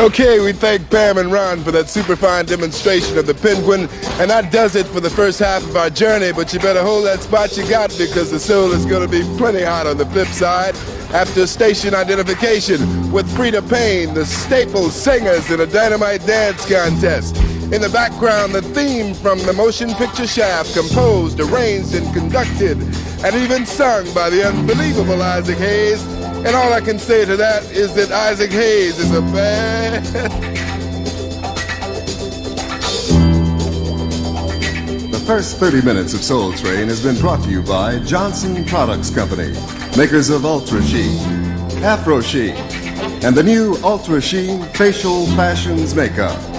Okay, we thank Pam and Ron for that super fine demonstration of the penguin, and that does it for the first half of our journey. But you better hold that spot you got because the soul is going to be plenty hot on the flip side. After station identification with Freda Payne, the staple singers in a dynamite dance contest. In the background, the theme from the motion picture Shaft, composed, arranged, and conducted, and even sung by the unbelievable Isaac Hayes. And all I can say to that is that Isaac Hayes is a bad. The first 30 minutes of Soul Train has been brought to you by Johnson Products Company, makers of Ultra Sheen, Afro Sheen, and the new Ultra Sheen Facial Fashions Makeup.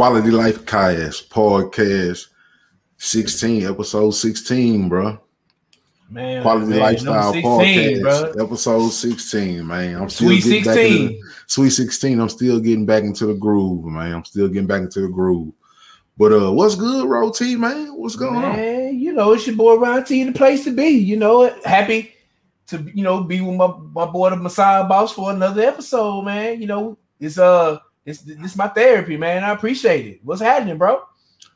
Quality Life Cast Podcast 16, episode 16, bro. Man, Quality man, Lifestyle 16, Podcast, bro. episode 16, man. I'm still Sweet getting back into 16. Sweet 16. I'm still getting back into the groove, man. I'm still getting back into the groove. But uh, what's good, Ro T, man? What's going on? Man, you know, it's your boy Ron T, the place to be. You know, happy to you know be with my, my boy the Messiah Boss for another episode, man. You know, it's uh it's this my therapy, man. I appreciate it. What's happening, bro?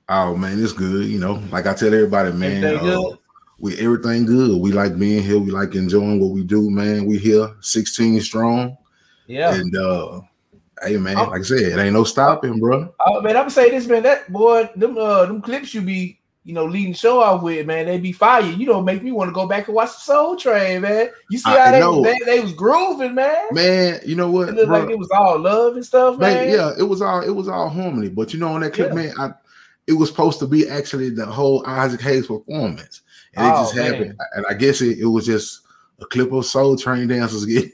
Oh man, it's good. You know, like I tell everybody, man. Uh, we everything good. We like being here. We like enjoying what we do, man. We here, 16 strong. Yeah. And uh hey man, Oh. like I said, it ain't no stopping, bro. Oh man, I'm gonna say this, man. That boy, them uh them clips you be, you know, leading the show off with, man, they'd be fire. You don't make me want to go back and watch the Soul Train, man. You see I how they, know. they they was grooving, man. Man, you know what, It looked bro? like it was all love and stuff, man. Man, yeah, it was all it was all harmony. But you know, on that clip, Yeah. man, I it was supposed to be actually the whole Isaac Hayes performance, and it Oh, just man. happened. And I guess it, it was just a clip of Soul Train dancers getting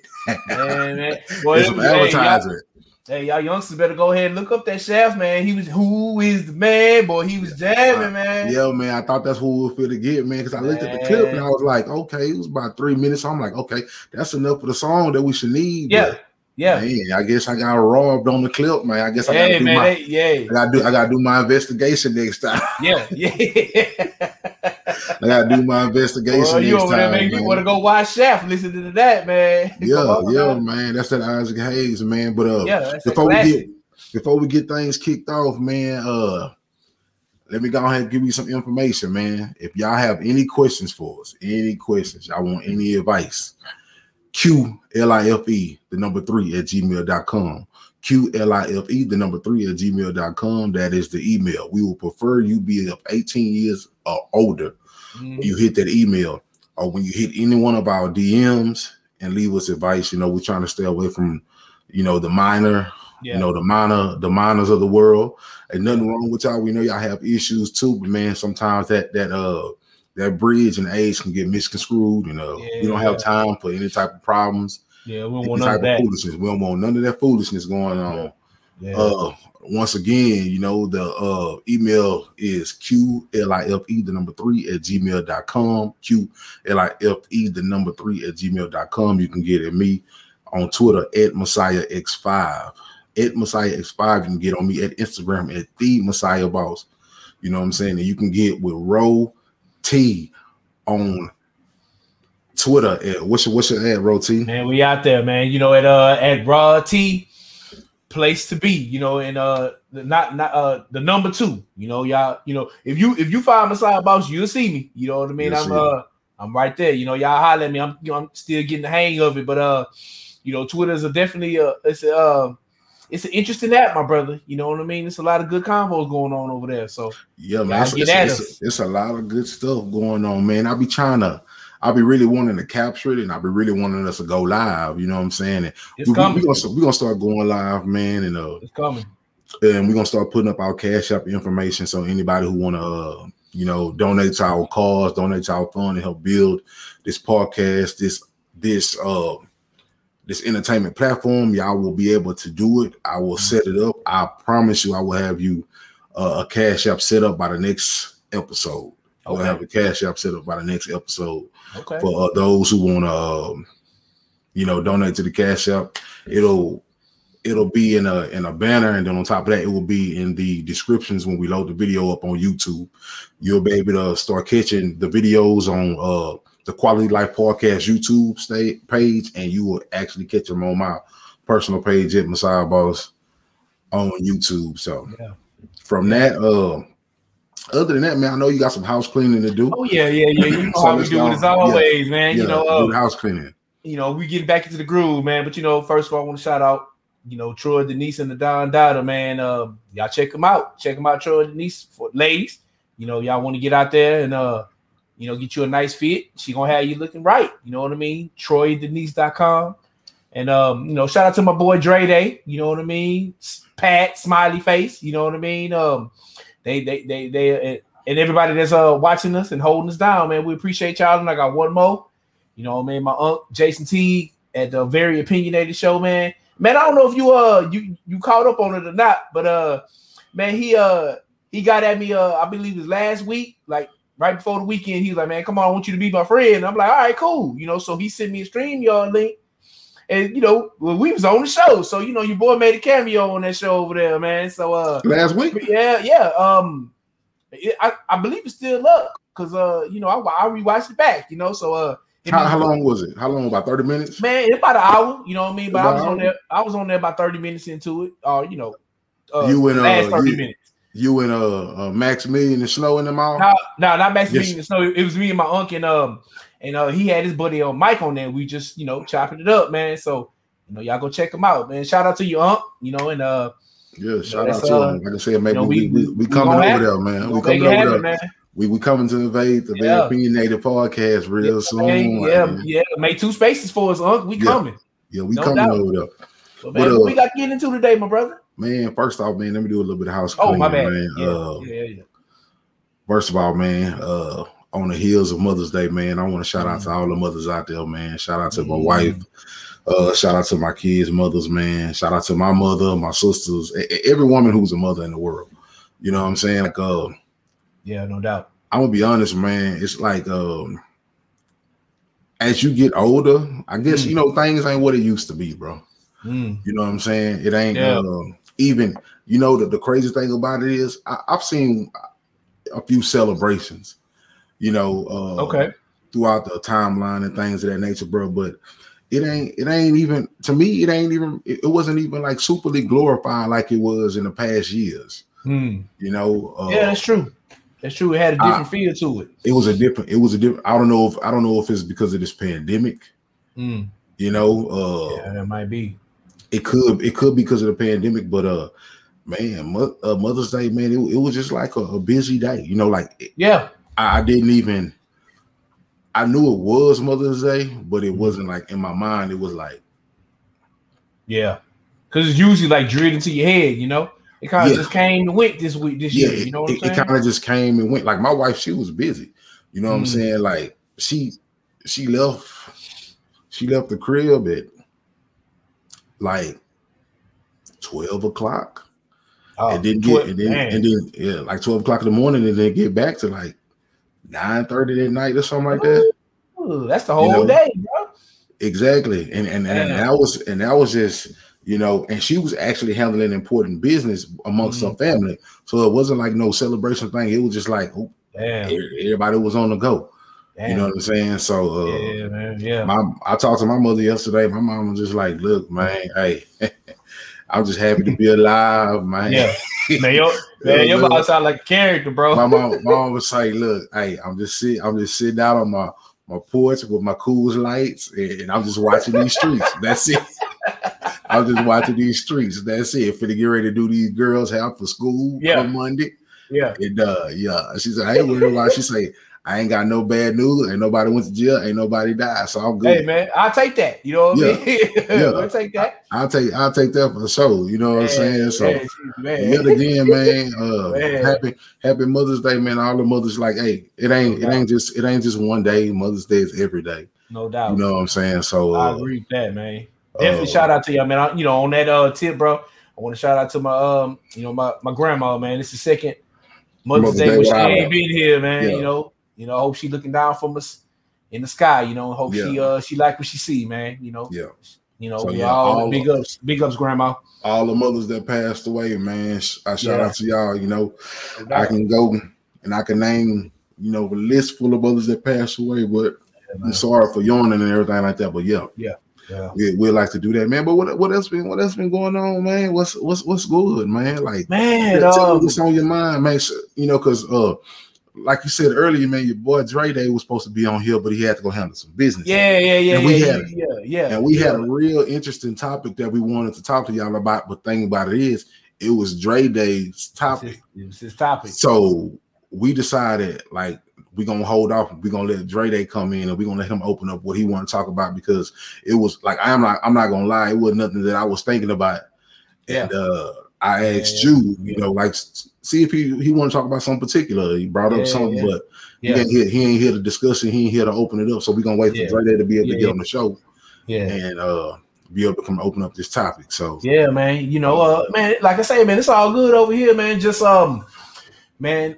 Man, man. Boy, it was- advertising. Hey, y'all youngsters better go ahead and look up that shaft, man. He was who is the man, boy. He was jamming, man. Yeah, man, I thought that's who we were to get, man. Because I looked at the clip and I was like, okay, it was about three minutes. So I'm like, okay, that's enough for the song that we should need. Yeah, But, yeah. man, I guess I got robbed on the clip, man. I guess I gotta Hey, do man. my They, yeah, I gotta do I gotta do my investigation next time. yeah, yeah. I gotta do my investigation. Well, you over there time, make me man. want to go watch Shaft. Listen to that, man. Yeah, yeah, man. man. That's that Isaac Hayes, man. But uh, yeah. Before we get before we get things kicked off, man, uh, let me go ahead and give you some information, man. If y'all have any questions for us, any questions, y'all want any advice, Q L I F E, the number three at gmail.com. Q L I F E, the number three at gmail.com. That is the email. We will prefer you be of 18 years or older Mhm. you hit that email or when you hit any one of our DMs and leave us advice. You know, we're trying to stay away from, you know, the minor, Yeah. you know, the minor, the minors of the world. And nothing wrong with y'all. We know y'all have issues too, but man, sometimes that that uh that bridge and age can get misconstrued. You know, we don't have Yeah. time for any type of problems, yeah, we don't want none of of that. foolishness. We don't want none of that foolishness going on. Yeah. Uh, once again, you know, the uh email is QLIFE, the number three at gmail.com. QLIFE, the number three at gmail.com. You can get at me on Twitter at Messiah X5. At Messiah X5. You can get on me at Instagram at the Messiah Boss. You know what I'm saying? And you can get with Ro T on Twitter at what's your what's your ad, Ro T? Man, we out there, man. You know, at uh at Raw T, place to be. You know, and uh not not uh the number two. You know, y'all. You know, if you if you find Messiah Boss, you'll see me. You know what I mean? You'll I'm uh I'm right there. You know, y'all holler at me. I'm you know, I'm still getting the hang of it, but uh, you know, Twitter's a definitely uh it's a uh it's an interesting app, my brother. You know what I mean? It's a lot of good combos going on over there. So Yeah, man. It's, it's, at it's- us. it's a lot of good stuff going on, man. I'll be trying to, I'll be really wanting to capture it, and I'll be really wanting us to go live. You know what I'm saying? And it's we, coming. are gonna we gonna start going live, man, and uh, it's coming. and we're gonna start putting up our cash app information. So anybody who wanna, uh, you know, donate to our cause, donate to our fund, and help build this podcast, this this uh this entertainment platform, y'all will be able to do it. I will set it up. I promise you, I will have you uh, a cash app set up by the next episode. I will have a cash app set up by the next episode Okay. for uh, those who want to, um, you know, donate to the cash app. It'll it'll be in a in a banner, and then on top of that, it will be in the descriptions when we load the video up on YouTube. You'll be able to start catching the videos on uh, the Quality Life Podcast YouTube state page, and you will actually catch them on my personal page at Messiah Boss on YouTube. So Yeah. from that, uh, other than that, man, I know you got some house cleaning to do. Oh yeah, yeah, yeah. You know So how we do it as always, man. yeah, You know, uh, house cleaning. you know, we get back into the groove, man. But you know, first of all, I want to shout out, you know, Troy Denise and the Don Dada, man. Uh, y'all check them out. Check them out, Troy Denise for ladies. You know, y'all want to get out there and uh, you know, get you a nice fit. She gonna have you looking right. You know what I mean? TroyDenise.com. And um, you know, shout out to my boy Dre Day, you know what I mean? Pat, smiley face, you know what I mean? Um, they they they they and everybody that's uh watching us and holding us down, man. We appreciate y'all. And I got one more. You know, mean, my uncle Jason T at the very opinionated show, man. Man, I don't know if you uh you you caught up on it or not, but uh man, he uh he got at me uh I believe it was last week, like right before the weekend. He was like, Man, come on, I want you to be my friend. And I'm like, all right, cool. You know, so he sent me a stream y'all link. And you know, well, we was on the show. So you know, your boy made a cameo on that show over there, man. So uh Last week, yeah, yeah. Um, it, I, I believe it's still up because uh, you know, I, I rewatched it back, you know. So uh, how, how long was it? How long? About thirty minutes. Man, it's about an hour. You know what I mean? But I was on there. I was on there about thirty minutes into it. Or you know, uh, You and, uh, last thirty you- minutes. You and uh, uh Maximilian and Snow in the all. No, no, not Max Yes. Meeting. So it was me and my uncle and um, and uh, he had his buddy on Mike on there. We just you know chopping it up, man. So you know, y'all go check him out, man. Shout out to you, Unc. You know, and uh, Yeah, shout out to uh, him. Like I said, maybe know, we, we- we, we, coming over there, man. we coming over there. man. We we coming to invade the Yeah. Very Opinionated podcast real Yeah, soon. man, like, yeah, man. yeah. Make two spaces for us, Unc. We Yeah. coming. Yeah, we No coming doubt. over there. But But, uh, what we got to get into today, my brother. Man, first off, man, let me do a little bit of house Oh, cleaning, my bad. man. Yeah, Uh, yeah, yeah. First of all, man, uh, on the heels of Mother's Day, man, I want to shout out to Mm. all the mothers out there, man. Shout out to my Mhm. wife. Uh, shout out to my kids' mothers, man. Shout out to my mother, my sisters, every woman who's a mother in the world. You know what I'm saying? Like, uh, Yeah, no doubt. I'm gonna be honest, man. It's like um, as you get older, I guess Mm. you know things ain't what it used to be, bro. Mm. You know what I'm saying? It ain't Yeah. um, even. You know the, the crazy thing about it is I, I've seen a few celebrations you know, uh, Okay. throughout the timeline and things of that nature, bro. But it ain't it ain't even to me, it ain't even it, it wasn't even like superly glorified like it was in the past years. Hmm. You know, uh, Yeah, that's true. That's true. It had a different feel to it. it was a different, it was a different. I don't know if I don't know if it's because of this pandemic. Hmm. You know, uh, Yeah, that might be. it could it could be because of the pandemic, but uh, man, Mo- uh, Mother's Day, man, it, it was just like a, a busy day. You know, like Yeah. I, I didn't even. I knew it was Mother's Day, but it wasn't like in my mind. It was like, Yeah. Because it's usually like drilled into your head, you know? It kind of Yeah. just came and went this week, this yeah, year. You know what it, I'm saying? It kind of just came and went. Like my wife, she was busy. You know what I'm Mm. saying? Like she she left she left the crib at like twelve o'clock. Oh, and didn't get and then, and then yeah, like twelve o'clock in the morning, and then get back to like nine thirty at night or something like that. Ooh, that's the whole know? day, bro. Exactly, and and, and Yeah. that was and that was just you know, and she was actually handling important business amongst Mm. her family, so it wasn't like no celebration thing. It was just like oh, everybody was on the go. Damn. You know what I'm saying? So uh, yeah, man. Yeah. my I talked to my mother yesterday. My mom was just like, "Look, man, hey, I'm just happy to be alive, man." Yeah. man, your, man, your mom sound like a character, bro. my mom, mom was like, "Look, hey, I'm just sitting, I'm just sitting out on my my porch with my cool lights, and, and I'm just watching these streets. That's it. I'm just watching these streets. That's it. For to get ready to do these girls have for school Yeah. on Monday. yeah. And uh, yeah, she said, I ain't worried about. She say, I ain't got no bad news. Ain't nobody went to jail. Ain't nobody died. So I'm good. Hey, man, I'll take that. You know what I mean? Yeah. I'll take that. I'll take I'll take that for sure. You know what I'm saying? So Man, man. yet again, man, uh Man. happy happy Mother's Day, man. All the mothers like, hey, it ain't No it ain't just it ain't just one day. Mother's Day is every day. no doubt. You know what I'm saying? So I uh, agree with that, man. Definitely uh, shout out to you, man. I- You know, on that uh tip, bro. I want to shout out to my um, you know, my my grandma, man. This is second Mother's Mother's Day, Day she ain't been here, man. Yeah. You know, you know, I hope she looking down from us in the sky. You know, hope she uh she like what she see, man. You know, Yeah. you know, so, yeah, all, all big ups, big ups, grandma. all the mothers that passed away, man. I shout Yeah. out to y'all. You know, I can go and I can name, you know, a list full of mothers that passed away, but I'm sorry for yawning and everything like that. But yeah, Yeah. we we like to do that, man. But what what else been what else been going on, man? What's what's what's good, man? Like Man, Yeah, tell me um, what's on your mind, man. You know, because uh, like you said earlier, man, your boy Dre Day was supposed to be on here, but he had to go handle some business. yeah, yeah, yeah, And we yeah, had- yeah, yeah, and we yeah. had a real interesting topic that we wanted to talk to y'all about. But thing about it is, it was Dre Day's It's topic, it was his topic. so we decided like we're gonna hold off. We're gonna let Dre Day come in, and we're gonna let him open up what he want to talk about because it was like I'm not I'm not gonna lie, it was nothing that I was thinking about. And uh, I asked Yeah. you, you know, like see if he he want to talk about something particular. He brought up Yeah, something, yeah. but Yeah, he ain't here. He ain't here to discuss it. He ain't here to open it up. So we're gonna wait for. Dre to be able to get on the show yeah. and uh be able to come open up this topic. So Yeah, man. You know, uh, man, like I say, man, it's all good over here, man. Just um, man,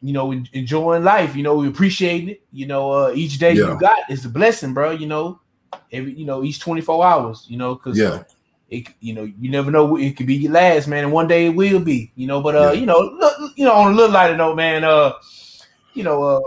you know, enjoying life. You know, we appreciate it. You know, uh, each day you got is a blessing, bro. You know, every you know, each twenty four hours. You know, because Yeah. It you know you never know it could be your last, man, and one day it will be. You know, but uh, Yeah. you know, look, you know, on a little lighter note, man. Uh, you know, uh.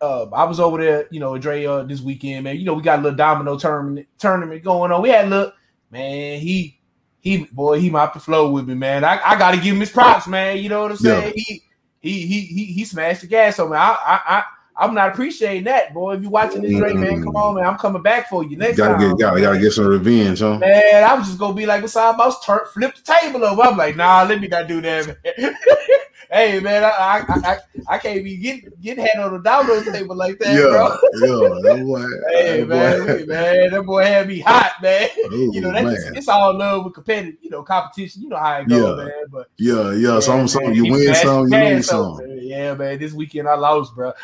Uh, I was over there, you know, Dre, uh, this weekend, man. You know, we got a little domino tournament tournament going on. We had a little, man. He he boy, he mopped the flow with me, man. I, I gotta give him his props, man. You know what I'm saying? He, he he he he smashed the gas on me. I I I I'm not appreciating that, boy. If you're watching this Drake, man, come on, man. I'm coming back for you next gotta time. get gotta gotta get some revenge, huh? Man, I was just gonna be like, what's up, boss? Turn flip the table over. I'm like, nah, let me not do that, man. hey man, I I, I I can't be getting getting head on the domino table like that, bro. yeah, that boy, Hey that man, boy- man, that boy had me hot, man. Oh, you know, that's man. it's all love with competitive, you know, competition. You know how it goes, Yeah. man. But yeah, yeah. Some man, some man, you win some, you lose some. man. Yeah, man. This weekend I lost, bro.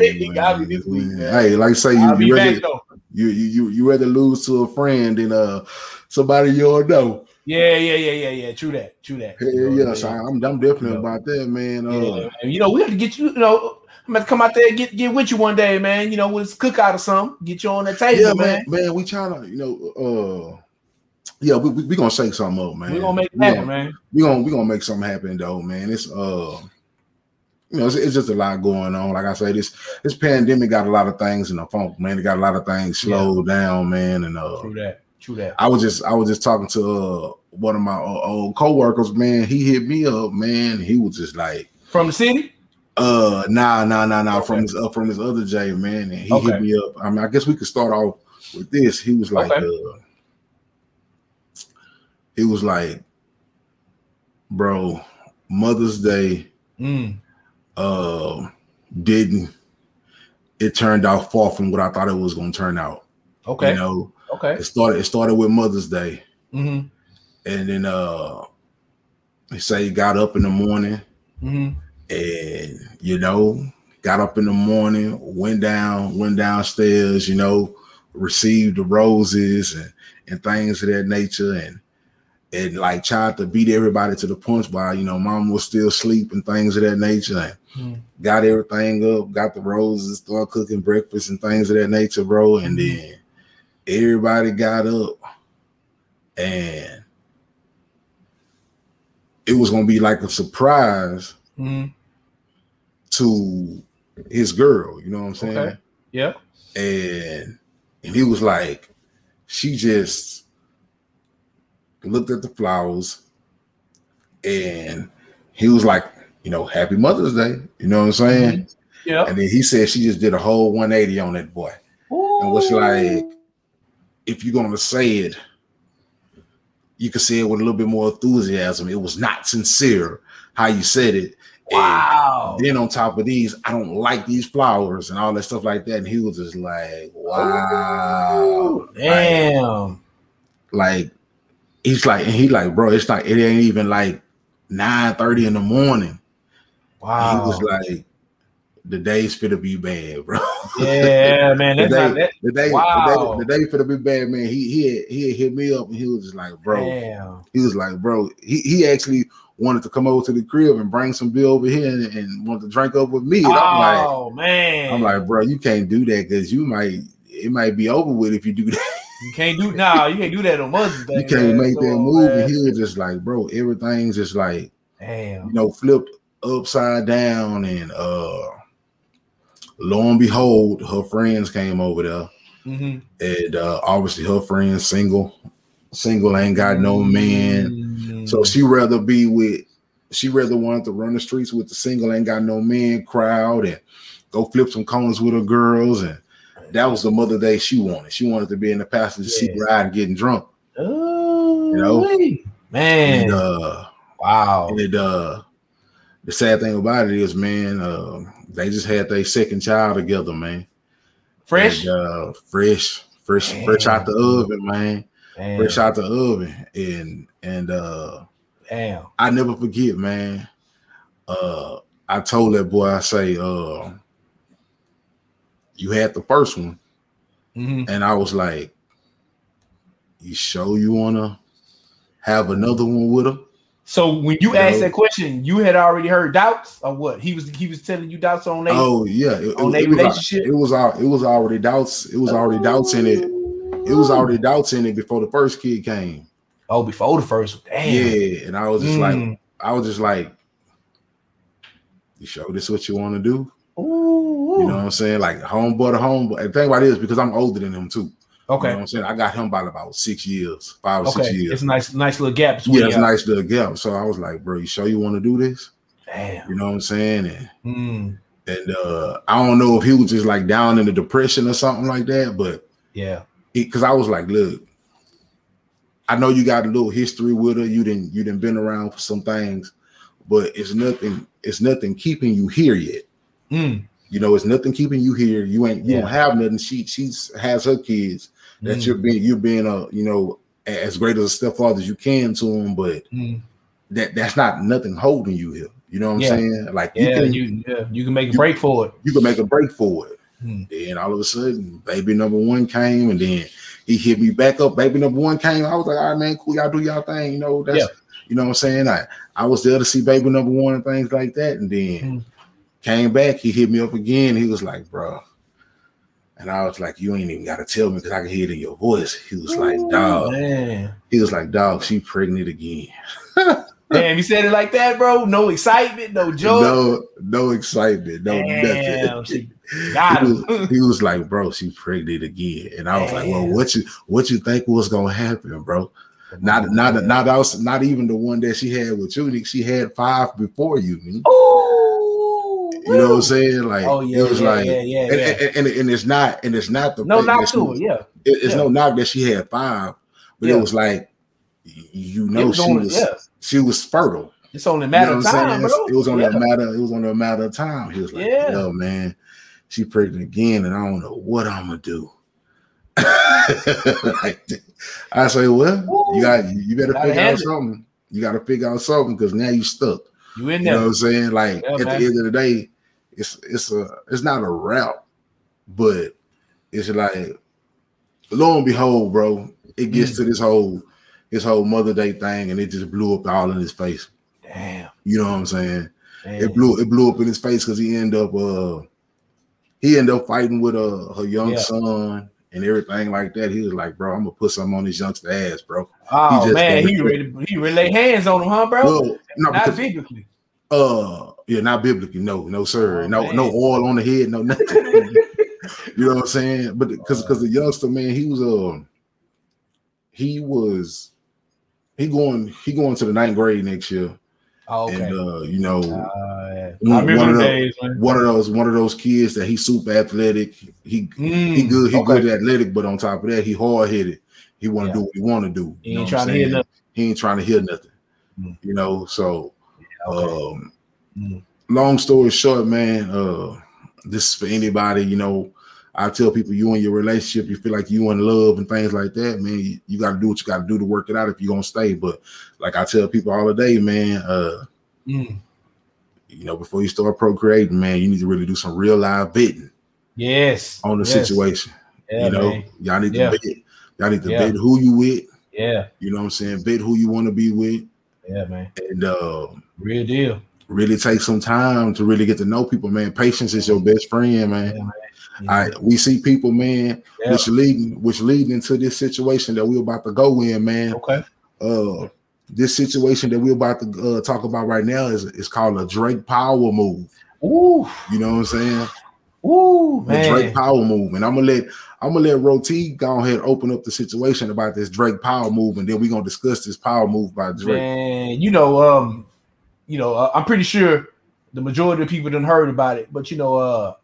He got me this week, man. Hey, like I say, you you rather you, you you rather lose to a friend than uh somebody you don't know. Yeah, yeah, yeah, yeah, yeah. True that. True that. Hell You know, yeah, so I'm I'm definitely Yeah. about that, man. Uh, Yeah, man. You know, we have to get you. You know, I'm gonna come out there and get get with you one day, man. You know, with cook out or something. Get you on that table, yeah, man. man, man, we trying to, you know, uh, yeah, we we, we gonna shake something up, man. We're gonna make it We happen, gonna- man. we gonna we gonna make something happen though, man. It's uh you know, it's, it's just a lot going on. Like I say, this this pandemic got a lot of things in the funk, man. It got a lot of things slowed down, man. And uh, True that. True that. I was just I was just talking to uh, one of my uh, old coworkers, man. He hit me up, man. He was just like, From the city? uh, nah, nah, nah, nah. From Okay. his uh, from his other J, man. And he Okay. hit me up. I mean, I guess we could start off with this. He was like, Okay. uh, he was like, bro, Mother's Day Mm. Uh didn't it turned out far from what I thought it was gonna turn out. Okay. You know, Okay. it started it started with Mother's Day, Mm-hmm. and then uh he say he got up in the morning Mm-hmm. and you know, got up in the morning, went down, went downstairs, you know, received the roses and and things of that nature and and like tried to beat everybody to the punch while you know mom was still asleep and things of that nature and Mm. got everything up, got the roses, started cooking breakfast and things of that nature, bro. And then everybody got up and it was gonna be like a surprise Mm-hmm. to his girl, you know what I'm saying? Okay. Yep. And and he was like, she just looked at the flowers and he was like, you know, happy Mother's Day. You know what I'm saying? Mm-hmm. Yeah. And then he said she just did a whole 180 on that boy. And was like, if you're gonna say it, you could say it with a little bit more enthusiasm. It was not sincere how you said it. And wow. then on top of these, I don't like these flowers and all that stuff like that. And he was just like, wow. Like, Damn. like he's like, and he like, bro, it's like it ain't even like 9 30 in the morning. Wow. He was like, the day's finna be bad, bro. yeah, man. the day, not that. the day, Wow. the day, the day finna be bad, man. He he had, he had hit me up and he was just like, bro, Damn. he was like, bro, he, he actually wanted to come over to the crib and bring some beer over here and, and wanted to drink up with me. And I'm like, Oh man. I'm like, bro, you can't do that because you might it might be over with if you do that. You can't do no, you can't do that on Mother's Day. you can't man. make Come that move. man. And he was just like, bro, everything's just like, Damn. you know, flipped upside down. And uh lo and behold, her friends came over there. Mm-hmm. And uh obviously her friends single, single ain't got no man. Mm. So she rather be with she rather wanted to run the streets with the single ain't got no man crowd and go flip some cones with her girls and that was the mother day she wanted. She wanted to be in the passenger seat Yes. riding, getting drunk. Oh, You know? man. And uh wow. and uh the sad thing about it is, man, uh, they just had their second child together, man. Fresh. And, uh, fresh, fresh, fresh out the oven, man. Damn. Fresh out the oven. And and uh Damn. I never forget, man. Uh, I told that boy, I say, uh, you had the first one, Mhm. and I was like, you show you wanna have another one with her? So when you You asked know? that question, you had already heard doubts or what? He was he was telling you doubts on they Oh yeah, it, on it- their it was, relationship? it was it was already doubts. It was already doubts in it. It was already doubts in it before the first kid came. oh before the first one. Damn. Yeah, and I was just like, Mm. I was just like, you show this what you want to do? You know what I'm saying? Like homeboy to homeboy. And the thing about it is because I'm older than him too. You know Okay. what I'm saying? I got him by about six years, five or Okay. six years. It's a nice nice little gap between Yeah, it's a nice little gap. So I was like, bro, you sure you want to do this? Damn. You know what I'm saying? And Mm. and uh I don't know if he was just like down in the depression or something like that, but Yeah. because I was like, look, I know you got a little history with her. You didn't you didn't been around for some things, but it's nothing, it's nothing keeping you here yet. Mm. You know, it's nothing keeping you here. You ain't you Yeah. don't have nothing. She she's has her kids. that Mm. you're being you're being a you know as great as a stepfather as you can to them, but Mm. that that's not nothing holding you here. You know what I'm Yeah. saying? Like you can you you, yeah, you can make a you- break for it. You can make a break for it. Hmm. Then all of a sudden, baby number one came, and then he hit me back up. Baby number one came. I was like, all right, man, cool, y'all do y'all thing. You know, that's Yeah. you know what I'm saying. I I was there to see baby number one and things like that, and then Hmm. Came back. He hit me up again. He was like, bro. And I was like, you ain't even gotta tell me because I can hear it in your voice. He was like, dog. Man. He was like, dog, she pregnant again. Damn, you said it like that, bro. No excitement, no joy. No, no excitement, no Damn, nothing. she got he, was, he was like, bro, she pregnant again. And I was like, well, what you what you think was gonna happen, bro? Not not not else, not even the one that she had with you. She had five before you. Ooh, You know what I'm saying? Like Oh yeah, it was yeah, like yeah, yeah, and, yeah. and, and, and it's not and it's not the no knock to it. Yeah, it- it's Yeah. no knock that she had five, but Yeah. it was like you know was she only- was yeah. she was fertile. it's only a You matter know of time, bro. It was only a matter. It was only a matter of time. He was like, Yeah. "Yo, man, she pregnant again, and I don't know what I'm gonna do." like, I say, "Well, Woo. you got you better figure out it. something. You got to figure out something because now you stuck." You in there? You know what I'm saying? Like Yeah, at man. the end of the day, it's it's a it's not a route, but it's like lo and behold, bro, it gets Mm. to this whole this whole Mother Day thing, and it just blew up all in his face. Damn. You know what I'm saying? man. It blew it blew up in his face because he ended up uh he ended up fighting with uh her young Yeah. son and everything like that. He was like, bro, I'm gonna put something on this youngster ass, bro. Oh just man, he ready. He really lay hands on him, huh, bro? Well, no, Not because, biblically. uh yeah, not biblically, no, no, sir. Oh, no, man. no oil on the head, no nothing. you know what I'm saying? But because because the youngster man, he was uh he was he going he going to the ninth grade next year. Oh, okay. And uh, you know, Uh, yeah. one- I remember one of the the- days, one of those one of those kids that he's super athletic. He Mm, he good, he okay. good athletic, but on top of that, he hard headed. He want to Yeah. do what he want to do. He ain't trying to hear nothing. He ain't trying to hear nothing. Mm. You know, so Okay. um Mm. long story short, man, uh this is for anybody, you know. I tell people you in your relationship, you feel like you in love and things like that, man. You, you got to do what you got to do to work it out if you're gonna stay. But like I tell people all the day, man, uh, Mm. You know, before you start procreating, man, you need to really do some real live vetting Yes. on the yes. situation. Yeah, you know, man. y'all need to Yeah. vet. Y'all need to Yeah. vet who you with. Yeah. You know what I'm saying? Vet who you want to be with, Yeah, man. and uh, Real deal. really take some time to really get to know people, man. Patience is your best friend, man. Yeah, man. I we see people, man, Yeah. which leading which leading into this situation that we're about to go in, man. Okay. Uh, this situation that we're about to uh, talk about right now is is called a Drake power move. Ooh. You know what I'm saying? Ooh, The man. Drake power move, and I'm gonna let I'm gonna let Roti go ahead and open up the situation about this Drake power move, and then we're gonna discuss this power move by Drake. Man, you know, um, you know, uh, I'm pretty sure the majority of people didn't heard about it, but you know, uh,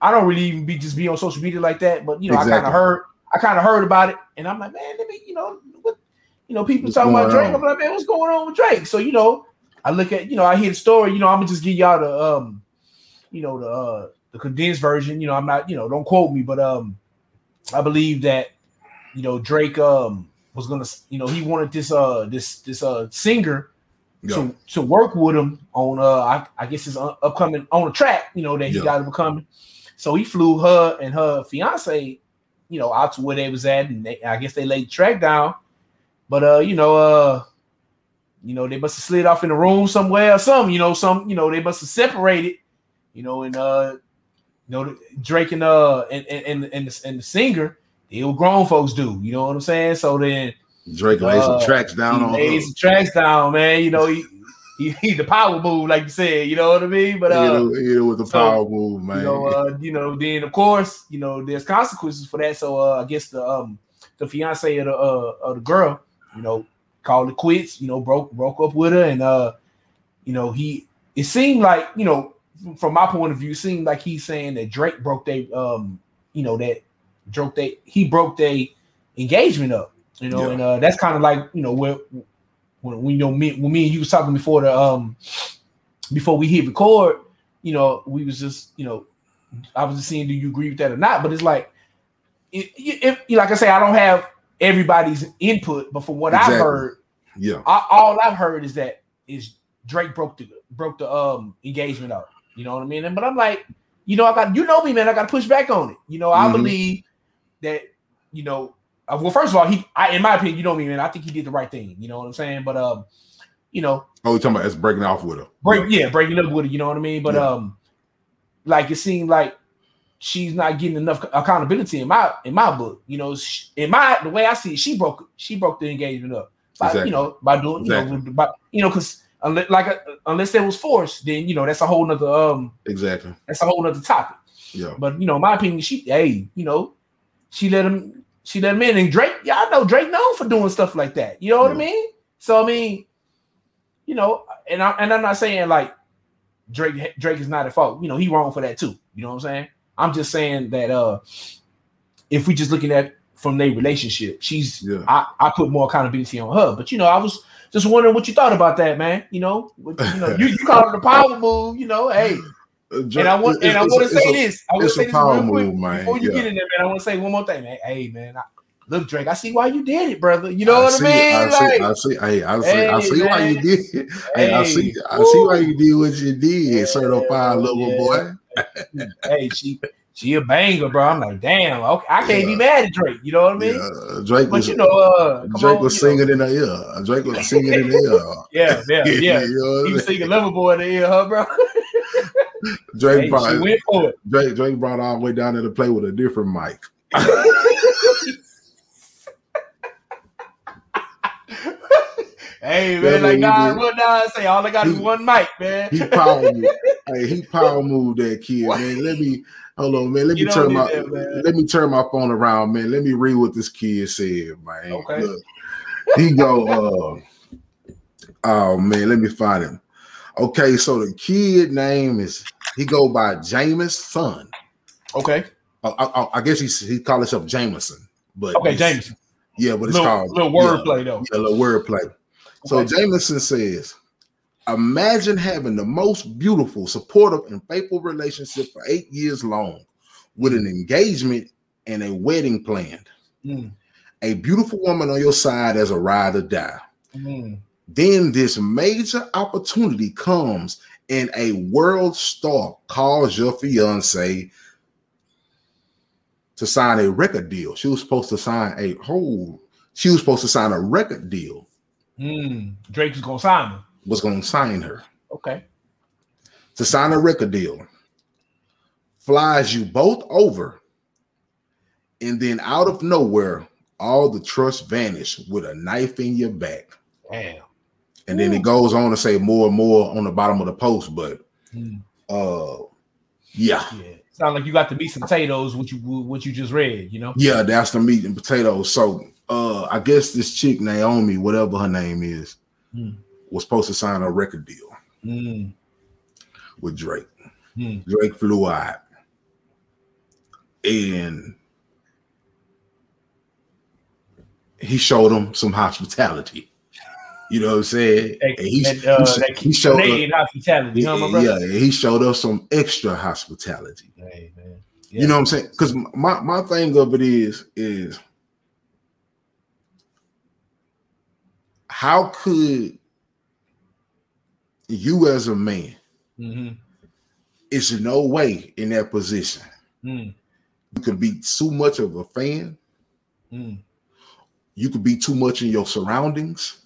I don't really even be just be on social media like that. But you know, I kind of heard, I kind of heard about it, and I'm like, man, let me, you know, what, you know, people What's talking about Drake. on? I'm like, man, what's going on with Drake? So you know, I look at, you know, I hear the story. You know, I'm gonna just give y'all the, um, you know, the uh, the condensed version. You know, I'm not, you know, don't quote me, but um, I believe that, you know, Drake um was gonna, you know, he wanted this uh this this uh singer Yeah. to to work with him on uh I, I guess his uh, upcoming on a track, you know, that he Yeah. got him coming. So he flew her and her fiance, you know, out to where they was at, and they, I guess they laid the track down. But uh, you know, uh, you know, they must have slid off in the room somewhere or something, you know, some, you know, they must have separated, you know, and uh, you know, Drake and uh and and and, the, and the singer, they were grown folks do, you know what I'm saying? So then Drake laid some Uh, tracks down he on laid her. some tracks down, man. You know, he, he he the power move, like you said. You know what I mean? But you uh, know, you know, with the so, power move, man. you know, uh, you know, then of course, you know, there's consequences for that. So uh, I guess the um the fiance of the uh of the girl, you know, called it quits. You know, broke broke up with her, and uh, you know, he it seemed like you know from my point of view, seemed like he's saying that Drake broke they um you know that Drake they he broke their engagement up. You know, Yeah. and uh, that's kind of like you know where when we you know me when me and you was talking before the um before we hit record, you know, we was just you know I was just seeing do you agree with that or not, but it's like it, it- like I say, I don't have everybody's input, but from what I've heard, yeah, I, all I've heard is that is Drake broke the broke the um engagement up. You know what I mean? And, but I'm like, you know, I got you know me, man. I got to push back on it. You know, I Mhm. believe that you know. Uh, well, first of all, he, I, in my opinion, you know me, man. I think he did the right thing. You know what I'm saying? But um, you know, Oh, you talking about us breaking off with her? break yeah, breaking up with her. You know what I mean? But Yeah. um, like it seemed like she's not getting enough accountability in my in my book. You know, sh- in my the way I see it, she broke she broke the engagement up. By, Exactly. You know, by doing you know, by, you know, because unless like uh, unless there was force, then you know that's a whole nother um Exactly. that's a whole nother topic. Yeah. But you know, my opinion, she hey, you know, she let him she let him in. And Drake, y'all know Drake known for doing stuff like that. You know what I mean? So I mean, you know, and I and I'm not saying like Drake Drake is not at fault. You know, he wrong for that too. You know what I'm saying? I'm just saying that uh if we just looking at from their relationship, she's Yeah. I, I put more accountability on her. But you know, I was just wondering what you thought about that, man. You know, what- you know, you, you call it a power move, you know, hey. Uh, And I want and I want to say a- this. I want to it's a say this power real quick move, man. before you Yeah. get in there, man. I want to say one more thing, man. Hey, man, I, look, Drake, I see why you did it, brother. You know what I see, mean? I see, I see, hey, I see, I Hey, see why you did. it. Hey, I see, Hey, I see why you did what you did, certified Yeah, little yeah. boy. hey, she she a banger, bro. I'm like, damn, okay, I can't be mad at Drake. You know what I mean? Yeah, Drake But was, you know, uh, Drake on, was you know. singing in the ear. Drake was singing in the ear. Yeah, yeah, yeah. you know He was singing Loverboy in the ear, huh, bro? Drake Hey, brought she went for it. Drake, Drake brought all the way down there to play with a different mic. Hey, man, what like he did. what nah, say all I got is one mic, man. He power moved. hey, he power moved that kid, man. Let me hold on, man. Let me You don't turn my that, let me turn my phone around, man. Let me read what this kid said, man. Okay. Look, he go, uh, oh man, let me find him. Okay, so the kid name is he go by James Son. Okay, I, I, I guess he's he call himself Jameson, but okay, it's- James. Yeah, but it's Little, called little yeah, wordplay though. Yeah, a little wordplay. So. Jameson says, Imagine having the most beautiful, supportive, and faithful relationship for eight years long with an engagement and a wedding planned. Mm, A beautiful woman on your side as a ride or die. mm, Then this major opportunity comes and a world star calls your fiance to sign a record deal. She was supposed to sign a whole, she was supposed to sign a record deal, mm. Drake is gonna sign her. was to sign her. Okay. to sign a record deal, flies you both over, and then out of nowhere, all the trust vanish with a knife in your back. Damn. And then it goes on to say more and more on the bottom of the post, but Mm, uh yeah. yeah. Sound like you got the meat and potatoes, what you what you just read, you know? Yeah, that's the meat and potatoes. So uh I guess this chick Naomi, whatever her name is, Hmm. was supposed to sign a record deal Mm, with Drake. Hmm. Drake flew out. And he showed them some hospitality. You know what I'm saying? And he, that, uh, he, he showed Canadian hospitality, my us, yeah, he showed us some extra hospitality. Hey, man. You know what I'm saying? Because my, my thing of it is, is how could you as a man, hmm it's no way in that position. Mm, You can be too much of a fan. mm. You could be too much in your surroundings.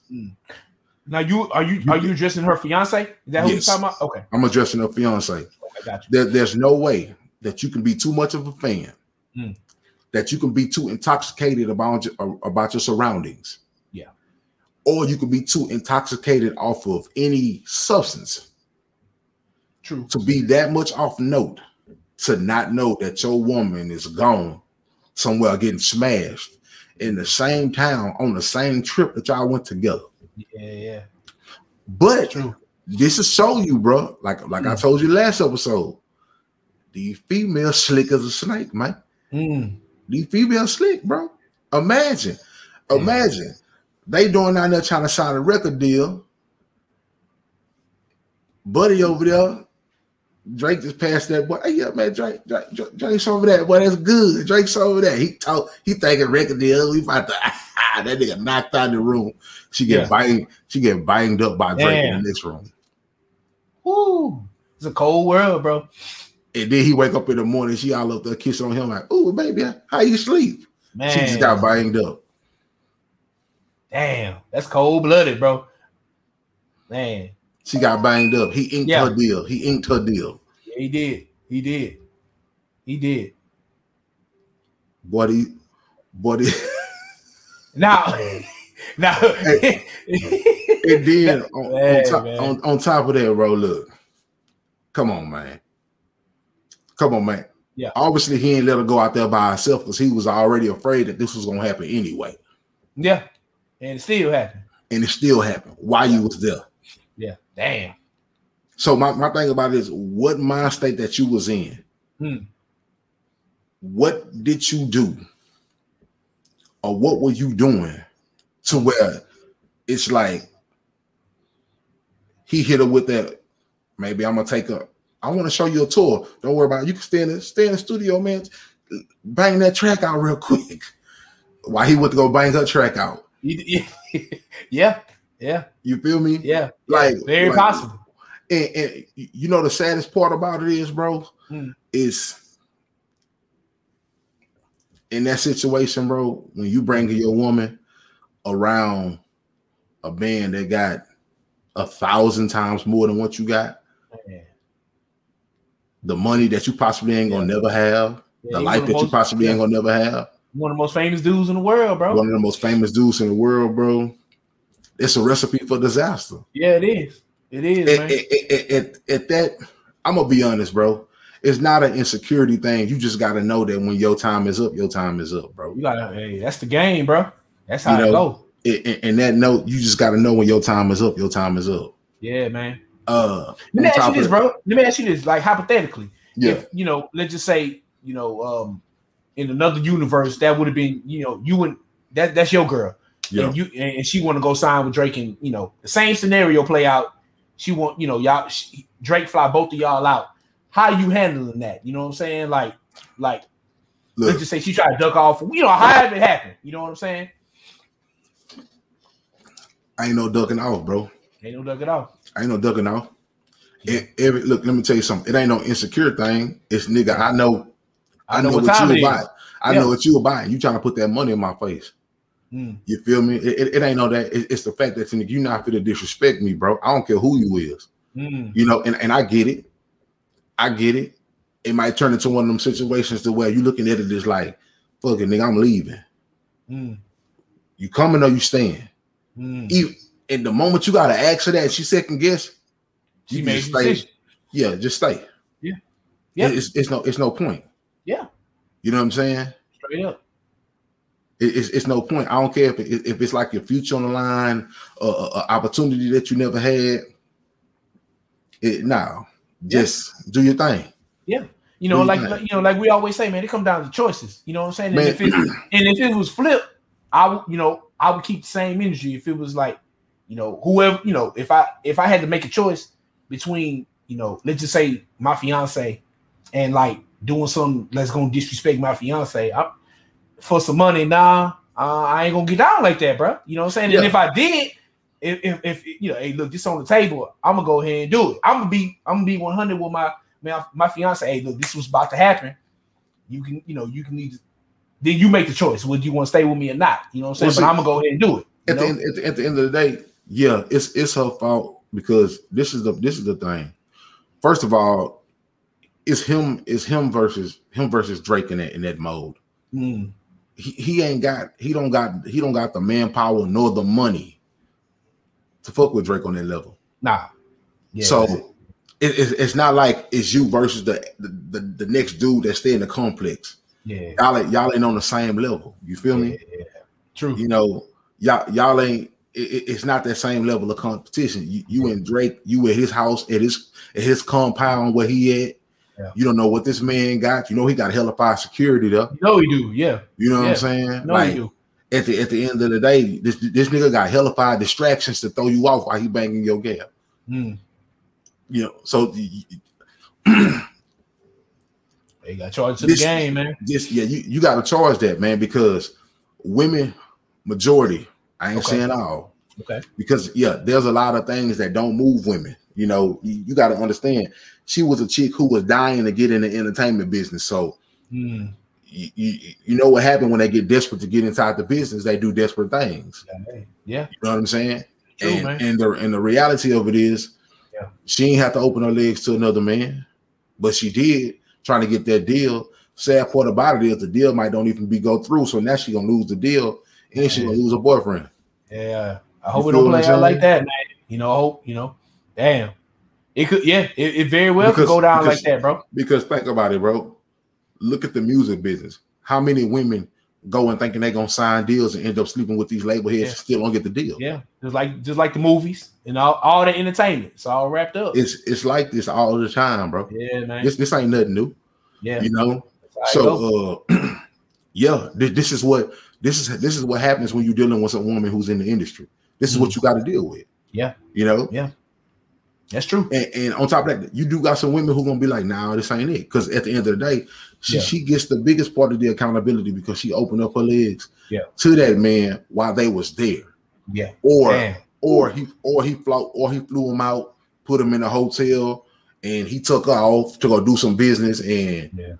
Now you are you are you addressing her fiance? Is that who Yes. you talking about? Okay, I'm addressing her fiance. okay, got you. There, there's no way that you can be too much of a fan. Hmm. That you can be too intoxicated about about your surroundings. Or you could be too intoxicated off of any substance True. to be that much off note to not know that your woman is gone somewhere getting smashed in the same town on the same trip that y'all went together. Yeah, yeah. But True. this is show you, bro. Like like I Mm. told you last episode, these females slick as a snake, man. Mm, These females slick, bro. Imagine, Yeah. imagine they doing down there trying to sign a record deal. Buddy over there, Drake just passed that boy. Hey, yeah, man, Drake, Drake, Drake, Drake's over there. Boy, that's good. Drake's over there. He talk, he thinking record deal. We about to ah, that nigga knocked out of the room. She get Yeah. banged, she get banged up by Drake in Damn. the next room. Woo. It's a cold world, bro. And then he wake up in the morning, she all up there kissing on him like, "Oh, baby, how you sleep?" Man, She just got banged up. Damn, that's cold blooded, bro. Man, She got banged up. He inked Yeah. her deal. He inked her deal. yeah, he did. He did. He did. Buddy, buddy. Now, now, Hey, And then on, Man, on, top, on, on top of that, bro, look, come on, man. Come on, man. Yeah. Obviously, he ain't let her go out there by herself because he was already afraid that this was gonna happen anyway. yeah, and it still happened. And it still happened while you was there. Yeah, damn. So my, my thing about it is what mind state that you was in, Hmm. what did you do? Or what were you doing to where it's like he hit her with that, maybe I'm gonna take a I want to show you a tour. Don't worry about it. You can stay in the stay in the studio, man. Bang that track out real quick. While he went to go bang her track out. You- yeah, yeah, You feel me? yeah. Like Very like- possible. And, and you know the saddest part about it is, bro, Hmm. is in that situation, bro, when you bring your woman around a man that got a thousand times more than what you got, Man. the money that you possibly ain't gonna never have, Yeah, the life that you possibly yeah, ain't gonna never have, one of the most famous dudes in the world, bro. one of the most famous dudes in the world, bro. It's a recipe for disaster. yeah, it is. It is, at, man. at- at- at- at that, I'm gonna be honest, bro. It's not an insecurity thing. You just gotta know that when your time is up, your time is up, bro. You gotta, hey, that's the game, bro. That's how You it know, go. And that note, you just gotta know when your time is up. Your time is up. Yeah, man. Uh, Let me ask you this, bro. Let me ask you this, like hypothetically, Yeah, if you know, let's just say, you know, um, in another universe, that would have been, you know, you and that that's your girl, yeah. and you and she want to go sign with Drake, and you know, the same scenario play out. She want, you know, y'all she, Drake fly both of y'all out. How you handling that? You know what I'm saying? Like, like Look, let's just say she tried to duck off. You know, however it happened. You know what I'm saying? I ain't no ducking off, bro. Ain't no ducking off. I ain't no ducking off. It- every look, let me tell you something. It ain't no insecure thing. It's nigga. I know. I, know, what, time you about. is. I Yeah. know what you about. You trying to put that money in my face. Mm. You feel me? It, it, it ain't no that. It- it's the fact that you you not fit to disrespect me, bro. I don't care who you is. Mm. You know, and, and I get it. I get it. It might turn into one of them situations to where you looking at it as like, fucking nigga, I'm leaving. Mm. You coming or you staying? Mm. Even in the moment you gotta ask her that, she second guess. She you made stay. decision. Yeah, just stay. Yeah. Yeah. It's, it's no it's no point. Yeah. You know what I'm saying? Straight up. It- it's, it's no point. I don't care if it, if it's like your future on the line, or uh, opportunity that you never had. It now, just do your thing. Yeah. You know, like you like, you know, like we always say, man, it come down to choices. You know what I'm saying? And Man. if it and if it was flipped, I would, you know, I would keep the same energy. If it was like, you know, whoever, you know, if I if I had to make a choice between, you know, let's just say my fiance and like doing something that's gonna disrespect my fiance, I, for some money, nah, uh, I ain't gonna get down like that, bro. You know what I'm saying? And if I did, if, if if you know, hey, look, this on the table, I'm gonna go ahead and do it. I'm gonna be, I'm gonna be 100 with my my, my fiance. Hey, look, this was about to happen. You can, you know, you can need. Then you make the choice. Would you want to stay with me or not? You know what I'm saying? Well, see, but I'm gonna go ahead and do it. At the, end, at, the, at the end of the day, yeah, it's it's her fault because this is the this is the thing. First of all, it's him it's him versus him versus Drake in that in that mode. Mm, He, he ain't got he don't got he don't got the manpower nor the money to fuck with Drake on that level. nah. Yeah. So it, it's, it's not like it's you versus the, the the the next dude that stay in the complex. yeah, Y'all ain't, y'all ain't on the same level. You feel me? yeah, true. You know, y'all y'all ain't. It, it- it's not that same level of competition. You, you and Drake, you at his house, at his at his compound where he at. Yeah. You don't know what this man got. You know he got hella fire security there. You know you do. Yeah. You know what I'm saying? No, like you at the at the end of the day, this this nigga got hella fire distractions to throw you off while he banging your do. Mm. You know, so They got charged to This- the game, man. just yeah, you, you got to charge that man because women majority. I ain't Okay. saying all. Okay. Because yeah, there's a lot of things that don't move women. You know, you, you got to understand. She was a chick who was dying to get in the entertainment business. So Mm. you, you, you know what happened when they get desperate to get inside the business? They do desperate things. Yeah. You know what I'm saying? True, and, man. and the and the reality of it is, Yeah. she ain't have to open her legs to another man, but she did trying to get that deal. Sad part about it is the deal might don't even be go through. So now she gonna lose the deal, and she gonna lose her boyfriend. Yeah, I hope You it don't play out like that, man. You know, I hope you know. Damn, it could. Yeah, it, it very well could go down because- like that, bro. Because think about it, bro. Look at the music business. How many women go and thinking they're gonna sign deals and end up sleeping with these label heads Yeah. and still don't get the deal? Yeah, just like just like the movies and all, all the entertainment. It's all wrapped up. It's it's like this all the time, bro. yeah, man. This this ain't nothing new, yeah. you know. That's how it go. So uh yeah, this, this is what this is this is what happens when you're dealing with a woman who's in the industry. This is what you got to deal with. Mm-hmm. Yeah. You know, that's true. and, and on top of that, you do got some women who gonna be like, "Nah, this ain't it." Because at the end of the day, she Yeah. she gets the biggest part of the accountability because she opened up her legs Yeah. to that man while they was there, Yeah. or Damn. or he or he flew or he flew him out, put him in a hotel, and he took her off to go do some business and Yeah.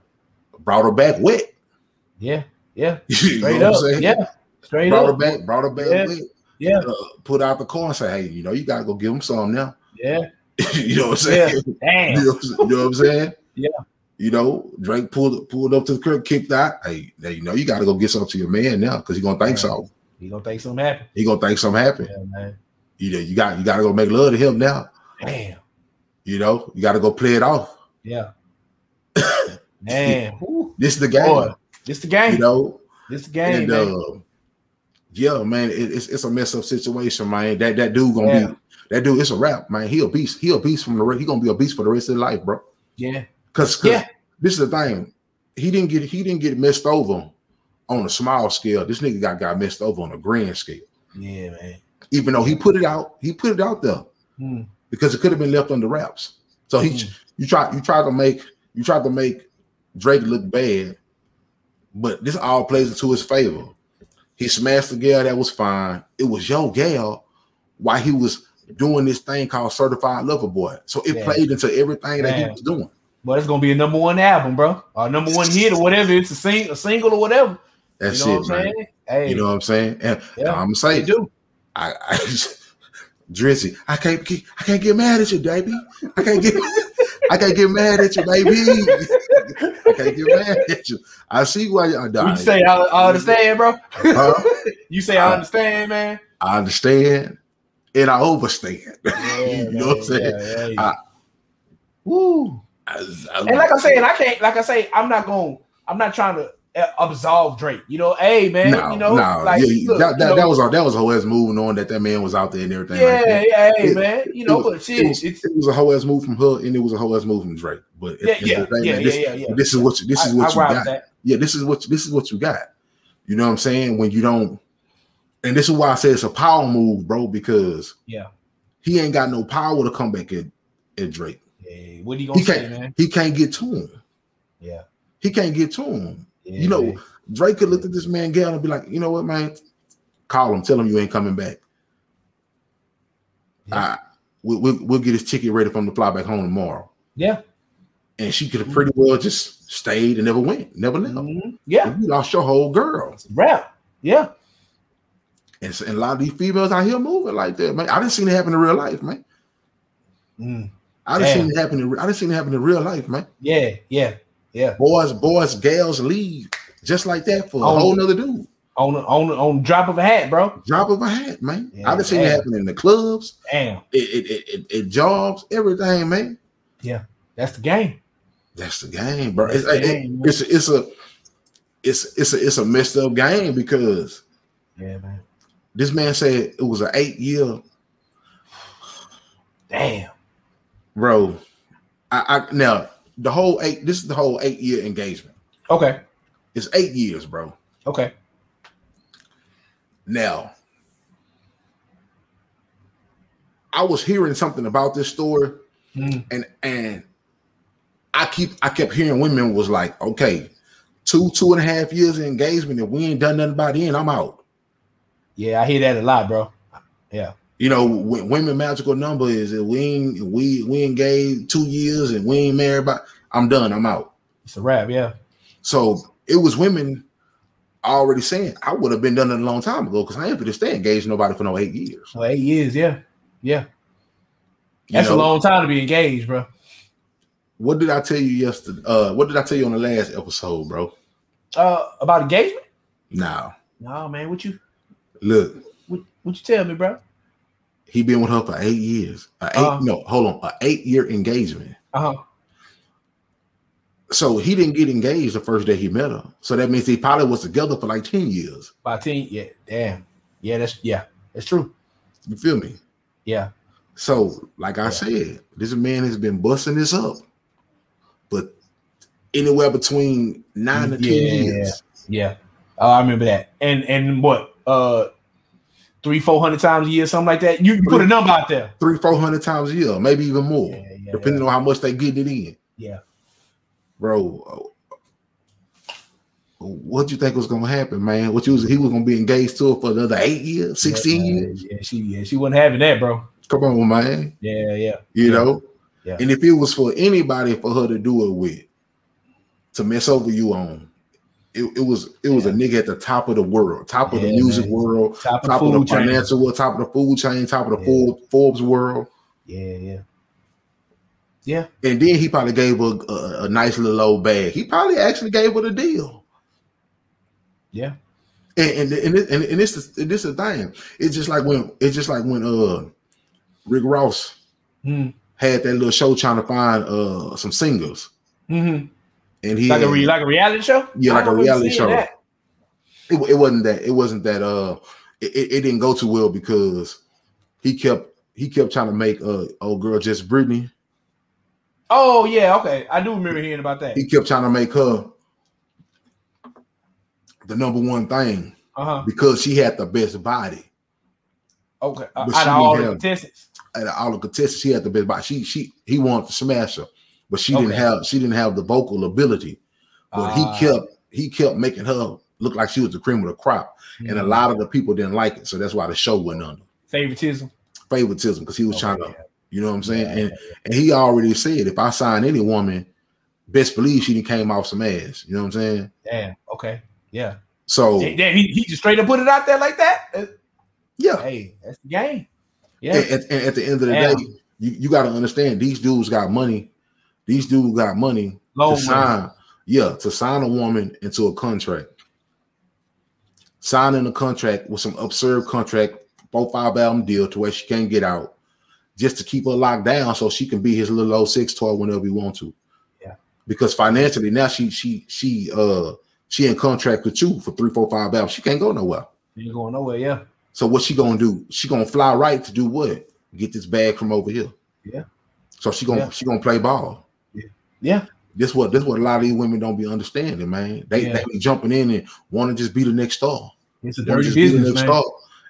brought her back wet. Yeah. Yeah. Straight up. Yeah. Straight brought her back, brought her back Yeah. wet. Yeah. Uh, put out the car and say, "Hey, you know, you gotta go give him some now." Yeah. you know what I'm Yeah. saying? Damn. You know, what I'm- you know what I'm saying? Yeah. You know, Drake pulled pulled up to the curb, kicked out. Hey, now you know you got to go get something to your man now because he gonna think Right. so. You gonna think something happen? He gonna think something happened. Yeah, man. You know, you got you got to go make love to him now. Damn. You know, you got to go play it off. Yeah. Man. This is the game. Boy, this the game. You know, this the game, and man. uh, yeah, man, it, it's it's a mess up situation, man. That that dude gonna Yeah. be that dude. It's a rap, man. He a beast. He a beast from the he gonna be a beast for the rest of his life, bro. yeah. Cause Yeah. this is the thing. He didn't get he didn't get messed over on a small scale. This nigga got got messed over on a grand scale. Yeah, man. Even though he put it out, he put it out there Hmm. because it could have been left under wraps. So he Mm. you try you try to make you try to make Drake look bad, but this all plays into his favor. He smashed the gal that was fine. It was your gal while he was doing this thing called Certified Lover Boy. So it played into everything that he was doing. But it's gonna be a number one album, bro. Or number one hit or whatever. It's a sing a single or whatever. That's you know it, what I'm man. saying? Hey, You know what I'm saying? And Yeah, I'm gonna say, do. I, I Drizzy, I can't get, I can't get mad at you, baby. I can't get, I can't get mad at you, baby. I can't get mad at you. I see why y'all What die. you say? I, I understand, bro. Huh? You say I understand, man. I understand and I overstand. Yeah, you know what I'm saying? yeah, yeah. I- Woo. I- I- And like I'm saying, I can't. Like I say, I'm not going. I'm not trying to absolve Drake. You know, hey man. no, you know, no, like yeah, look, that, you that, know, that was our, that was a whole ass move knowing that that man was out there and everything. yeah, like yeah, hey It- man. You know, was- but It was, it's it was a whole ass move from her, and it was a whole ass move from Drake. But yeah, the yeah, of yeah, man, this, yeah, yeah. this is what you, this is what I you rock got. yeah, this is what this is what you got. You know what I'm saying? When you don't, and this is why I say it's a power move, bro, because Yeah. he ain't got no power to come back at, at Drake. Hey, what are you gonna He say, man? he can't get to him. Yeah. He can't get to him. Yeah you know, man. Drake could look at this man Gal and be like, you know what, man? Call him, tell him you ain't coming back. Yeah. I, we, we, we'll get his ticket ready for him to fly back home tomorrow. yeah, And she could have pretty well just stayed and never went, never left. Mhm. yeah, You lost your whole girl. rap, yeah, And, so- and a lot of these females out here moving like that, man. I didn't see it happen in real life, man. Mm. I didn't see it happen. In, I didn't see it happen in real life, man. yeah, yeah, yeah. Boys, boys, gals leave just like that for a Oh. whole nother dude. On the, on on drop of a hat, bro. Drop of a hat, man. Yeah, I done seen it damn. happen in the clubs, Damn, it, it, it, it, jobs, everything, man. Yeah, that's the game. That's the game, bro. It's, the it- game, it's, it's a it's it's a it's a messed up game because Yeah, man. this man said it was an eight year, Damn. bro. I, I now the whole eight. This is the whole eight year engagement. Okay. It's eight years, bro. Okay. Now, I was hearing something about this story, Mm. and and I keep I kept hearing women was like, okay, two two and a half years of engagement, and we ain't done nothing by then. I'm out. Yeah, I hear that a lot, bro. You know, women magical number is that we ain't we we engaged two years and we ain't married. But I'm done. I'm out. It's a rap. Yeah. So it was women already saying I would have been done it a long time ago because I ain't for to stay engaged to nobody for no eight years. Well, eight years. Yeah. Yeah. You That's know? a long time to be engaged, bro. What did I tell you yesterday? Uh, what did I tell you on the last episode, bro? Uh, about engagement? Now, No, man. What you? look, What, What you tell me, bro? He been with her for eight years. A eight, Uh-huh. no, hold on, a eight year engagement. Uh huh. So he didn't get engaged the first day he met her. So that means he probably was together for like 10 years. By ten. Yeah. Damn. Yeah. That's yeah. That's true. You feel me? Yeah. So, like I Yeah. said, this man has been busting this up, but anywhere between nine to 10 years. Yeah. Oh, I remember that. And and what? Uh, three, four hundred times a year, something like that. You, you put a number out there. Three, four hundred times a year, maybe even more, Yeah. Yeah. depending on how much they get it in. Yeah. Bro, what you think was gonna happen, man? What you was he was gonna be engaged to her for another eight years, 16 yeah, years? Yeah, she yeah, she wasn't having that, bro. Come on, man. Yeah, yeah. You Yeah. know? Yeah. And if it was for anybody for her to do it with, to mess over you on, it, it was it was a nigga at the top of the world, top of the music man. world, Top, top of of the the food chain. financial world, top of the food chain, top of the Yeah. Forbes, world. Yeah, yeah. Yeah. And then he probably gave her a, a, a nice little old bag. He probably actually gave her the deal. Yeah. And and and, it, and, and this is this is the thing. It's just like when it's just like when uh Rick Ross Hmm. had that little show trying to find uh some singers, Mm-hmm. And he Like a re- like a reality show. Yeah, like a reality show. it, it wasn't that it wasn't that uh it, it didn't go too well because he kept he kept trying to make uh old girl just Brittany. Oh yeah, okay. I do remember hearing about that. He kept trying to make her the number one thing Uh huh. because she had the best body. Okay. Uh, out of all the contestants. Out of all the contestants, she had the best body. She she he wanted to smash her, but she didn't have she didn't have the vocal ability. But Ah. he kept he kept making her look like she was the cream of the crop, and a lot of the people didn't like it. So that's why the show went under favoritism. favoritism because he was Okay, trying to. You know what I'm saying? Yeah, and and he already said if I sign any woman, best believe she done came off some ass. You know what I'm saying? Damn. Okay. Yeah. So Hey, damn, he, he just straight up put it out there like that. Uh, yeah. Hey, that's the game. Yeah. And, and- and at the end of the Damn. day, you, you got to understand these dudes got money. These dudes got money Loan to money. sign. Yeah, to sign a woman into a contract. Signing a contract with some absurd contract, four five album deal to where she can't get out, just to keep her locked down so she can be his little old six toy whenever he want to. Yeah. Because financially now she she she uh she in contract with you for three, four, five albums. She can't go nowhere. Ain't going nowhere. Yeah. So what she gonna do? She gonna fly right to do what? Get this bag from over here. Yeah. So she gonna Yeah. she gonna play ball. Yeah. This what this what a lot of these women don't be understanding, man. They Yeah. they be jumping in and want to just be the next star. It's a dirty business, man. star.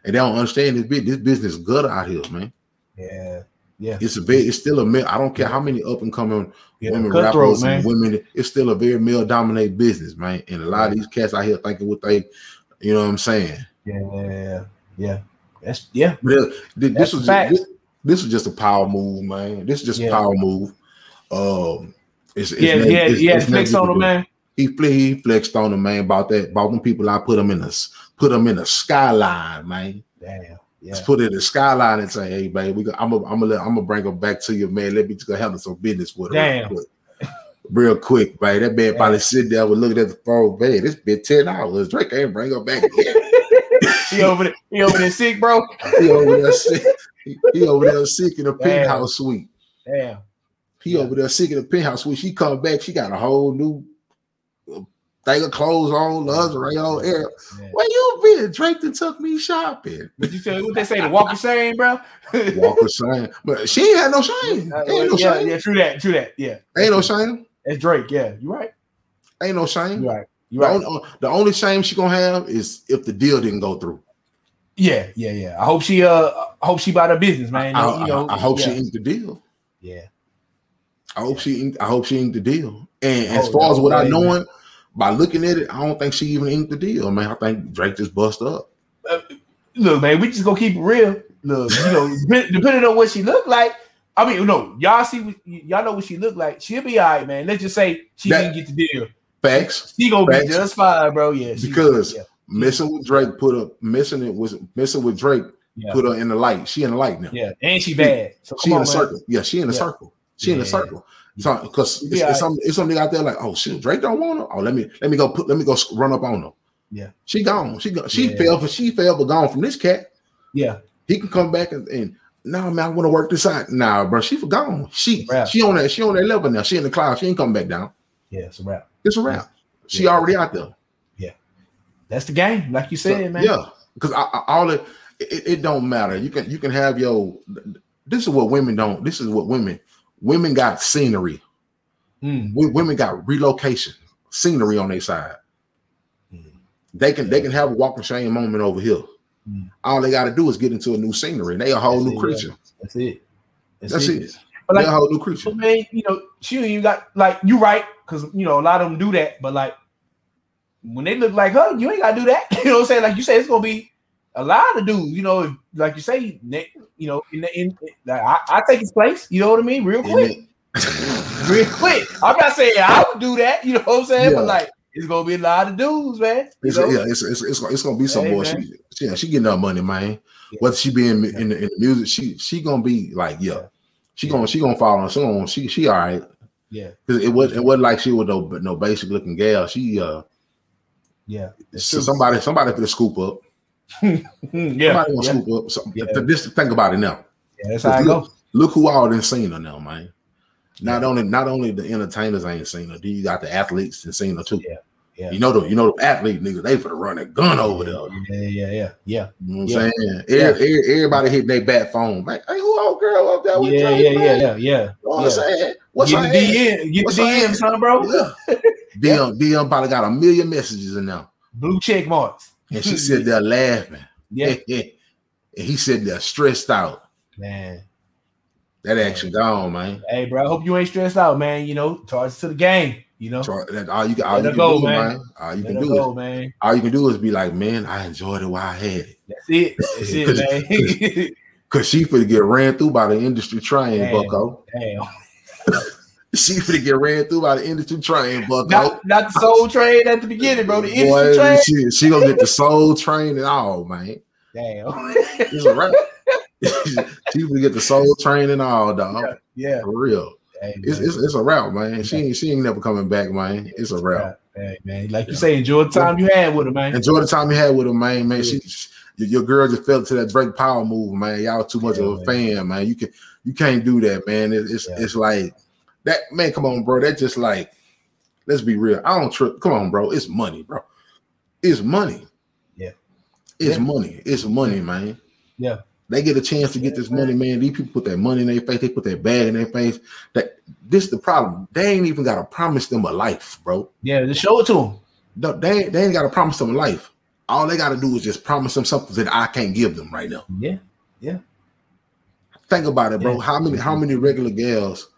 And they don't understand this bit. This business good out here, man. Yeah. Yeah. It's a bit. It's still a male. I don't care how many up and coming yeah. women rappers and women. It's still a very male dominated business, man. And a lot of these cats out here thinking what they, you know what I'm saying. Yeah. Yeah. That's yeah. But it- this, was this, this was just a power move, man. This is just Yeah. a power move. Um, it's, it's Yeah. neg- Yeah. it's- Yeah. it's Flex on him, man. He, fle- he flexed on him, man. About that, about them people. I put them in a s- put them in a skyline, man. Damn. Yeah. Let's put it in the skyline and say, "Hey, babe, we go, I'm gonna, I'm gonna, I'm gonna bring her back to you, man. Let me just go handle some business with her, Damn. real quick, real quick, man. That man probably sitting there, with looking at the phone, man. This been ten hours. Drake ain't bring her back yet. he over there. He over there sick, bro. he over there sick. He, he over there sick in a penthouse suite. Damn. He Yeah. over there sick in a penthouse When She come back, she got a whole new uh, thing of clothes on, lingerie on air. Man. Where you been? Drake done took me shopping. What you say? What they say? The walk of shame, bro. walk Walker saying, but she ain't had no shame. Uh, Ain't no yeah, shame. yeah, true that, true that. Yeah, Ain't no shame. It's Drake. Yeah, you right. Ain't no shame. You right. You The, right. only, the only shame she gonna have is if the deal didn't go through. Yeah, yeah, yeah. I hope she uh I hope she about her business, man. I, you know, I- I hope yeah. she inked the deal. Yeah. I hope she inked, I hope she inked the deal. And as Oh, far as what I knowing, by looking at it, I don't think she even inked the deal, man. I think Drake just bust up. Uh, look, man, we just gonna keep it real. Look, you know, depending on what she look like. I mean, no, y'all see, what- y'all know what she look like. She'll be all right, man. Let's just say she That- didn't get the deal. Facts. She gonna Facts. be just fine, bro. Yeah, Because yeah, messing with Drake put up messing it was messing with Drake yeah, put her in the light. She in the light now. yeah, and she bad. So She in on, the man. circle. Yeah, she in the Yeah. circle. She in the circle. So because it's, Yeah. it's some it's something out there like, oh shit, Drake don't want her. Oh, let me let me go put let me go run up on her. Yeah. She gone. She go, she Yeah. fell for she fell but gone from this cat. Yeah. He can come back and, and no man, I want to work this out. Nah, bro, she gone. She Wrap. she on that she on that level now. She in the cloud. She ain't coming back down. Yeah, it's a wrap. It's a wrap. She Yeah. already out there. Yeah, that's the game, like you said, So, man. Yeah, because I, I, all it, it it don't matter. You can you can have your. This is what women don't. This is what women women got scenery. Mm. Women got relocation scenery on their side. Mm. They can they can have a walking shame moment over here. Mm. All they got to do is get into a new scenery. and They a whole That's new it, creature. That's it. That's, That's it. it. But They a whole new creature. Man, you know, she you got like you right because you know a lot of them do that, but like when they look like her, you ain't gotta do that. You know what I'm saying? Like you say, it's gonna be a lot of dudes. You know, like you say, you know, in, the, in like, I, I take his place. You know what I mean? Real quick, real quick. I'm not saying I would do that. You know what I'm saying? Yeah. But like, it's gonna be a lot of dudes, man. It's, yeah, it's, it's, it's, it's gonna be some Hey, boy. man. She, yeah, she getting her money, man. Yeah. Whether she be in, in, the, in the music, she she gonna be like, yeah, she gonna she gonna fall on. She gonna she she all right. yeah, Cause it was it wasn't like she was no no basic looking gal. She uh yeah, It's so true. somebody somebody could scoop up. Yeah, Somebody yeah. scoop up. So, Yeah. Just think about it now. yeah. That's how I go. Look who all done seen her now, man. Not only not only the entertainers ain't seen her, you got the athletes and seen her too. Yeah, yeah. You know the you know the athlete niggas, they for the run a gun over there. Yeah, yeah, yeah, yeah. You know what Yeah. I'm saying? Every- every- everybody hitting their bat phone. Man, hey, who old girl up there with Yeah, yeah, yeah, yeah, yeah. You know what I'm saying? What's get her the? DM, get What's the DM, son, bro. Yeah. DM, DM probably got a million messages in there. Blue check marks. And she sit there laughing. Yeah, and he said they're stressed out. man. That action gone, man. Hey, bro. I hope you ain't stressed out, man. You know, charge to the game. You know, So that all you can, all Let you can go, do, man. man. All you let can do go, is man. all you can do is be like, man, I enjoyed it while I had it. That's it. That's it, man. Cause she finna get ran through by the industry Damn. Bucko. Damn. She finna get ran through by the industry train, Bucko. Not, not the soul train at the beginning, bro. The Boy, instant trade. she, she gonna get the soul train and all, man. Damn. It's a wrap. she gonna get the soul train and all, dog. yeah. For real. Hey, It's, it's it's a route, man. She ain't she ain't never coming back, man. It's a route. Hey, man. Like you say, enjoy the time you had with her, man. Enjoy the time you had with her, man. Man, Yeah. she your, your girl just fell to that Drake Power move, man. Y'all too much Yeah, of a man. fan, man. You can you can't do that, man. It, it's Yeah. it's like that, man. Come on, bro. That just like let's be real. I don't trip. Come on, bro. It's money, bro. It's money. Yeah. It's Yeah. money. It's money, man. Yeah. They get a chance to get this money, man. These people put their money in their face. They put their bag in their face. That this is the problem. They ain't even got to promise them a life, bro. Yeah, just show it to them. No, they, ain't- they ain't got to promise them a life. All they got to do is just promise them something that I can't give them right now. Yeah, yeah. Think about it, bro. Yeah. How many how many regular gals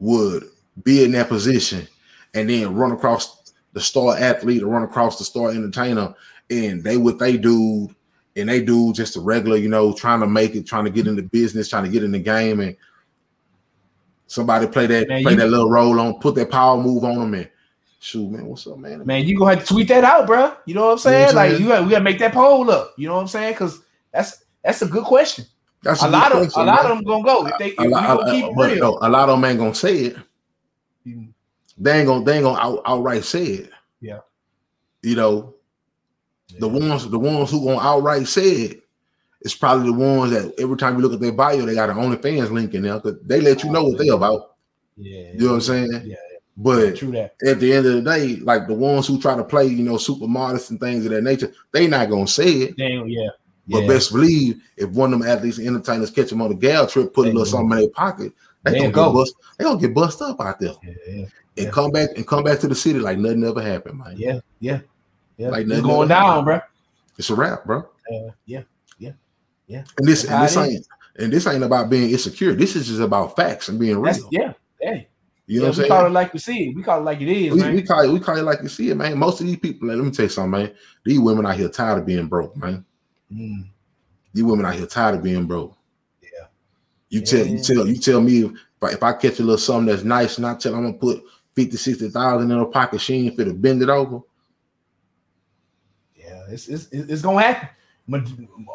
would be in that position and then run across the star athlete or run across the star entertainer and they with they do and they do just a regular, you know, trying to make it, trying to get into business, trying to get in the game, and somebody play that Man, play you- that little role on, put that power move on them, and shoot, man, what's up, man? Man, you gonna have to tweet that out, bro. You know what I'm saying? what I'm like you got we gotta make that poll up. You know what I'm saying? Because that's that's a good question. That's A lot of question, a lot man. of them gonna go if they if a lot, keep a, real. no, a lot of them ain't gonna say it. Mm. They ain't gonna they ain't gonna out, outright say it. Yeah. You know, the ones the ones who gonna outright say it, it is probably the ones that every time you look at their bio, they got an OnlyFans link in there because they let you know what they're about. Yeah, You know what I'm saying? Yeah, But true that. at the end of the day, like the ones who try to play, you know, super modest and things of that nature, they not gonna say it. Damn, yeah. But yeah. best believe if one of them athletes and entertainers catch them on a gal trip, put a little something in their pocket, they They'll gonna go. get bust, they gonna get bust up out there. yeah, yeah, and come back and come back to the city like nothing ever happened, man. yeah, yeah, yeah. Like nothing going down, bro. It's a wrap, bro. Uh, yeah, yeah, yeah. And this and this ain't and this ain't about being insecure. This is just about facts and being real. that's yeah. Hey, you yeah, know what we I'm saying call it like we see it. We call it like it is, We, man. we call it we call it like you see it, man. Most of these people, let me tell you something, man. These women out here tired of being broke, man. Mm, These women out here tired of being broke. Yeah. You tell you tell you tell me if I, if I catch a little something that's nice and I tell I'm gonna put 50, 60,000 in her pocket, she ain't fit to bend it over. yeah, it's, it's it's gonna happen. Ma-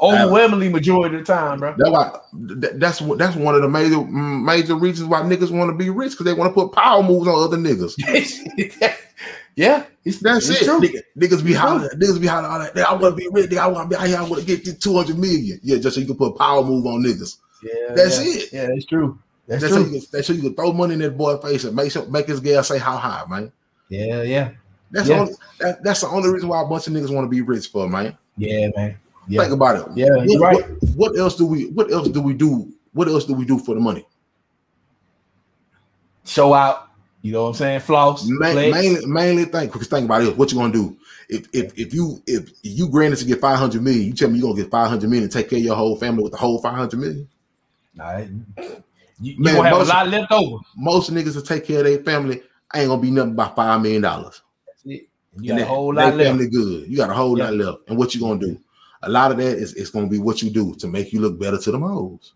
Overwhelmingly majority of the time, bro. That's why that's what that's one of the major major reasons why niggas want to be rich because they want to put power moves on other niggas. Yeah, it's, That's it's it. true. Nigga, niggas be It's hollering. Niggas be hollering. all that. I want to be rich. Nigga, I want to be out here. I want to get this two hundred million. Yeah, just so you can put a power move on niggas. Yeah, That's yeah. it. Yeah, that's true. That's, That's so, true. you can, that's so you can throw money in that boy's face and make sure, make his girl say how high, man. Yeah, yeah, That's Yeah. the only, that, that's the only reason why a bunch of niggas want to be rich for, man. yeah, man. Yeah, Think about it. Yeah, what, you're right. What, what else do we? What else do we do? What else do we do for the money? show out. You know what I'm saying? Floss. Ma- mainly, mainly think because think about it. What you gonna do if if if you if you granted to get five hundred million? You tell me you are gonna get five hundred million and take care of your whole family with the whole five hundred million? Nah, you, you Man, gonna have most- a lot left over. Most niggas that take care of their family ain't gonna be nothing about five million dollars. That's it. And you And got a whole lot left. family good. You got a whole Yeah. lot left. And what you gonna do? A lot of that is it's gonna be what you do to make you look better to the hoes.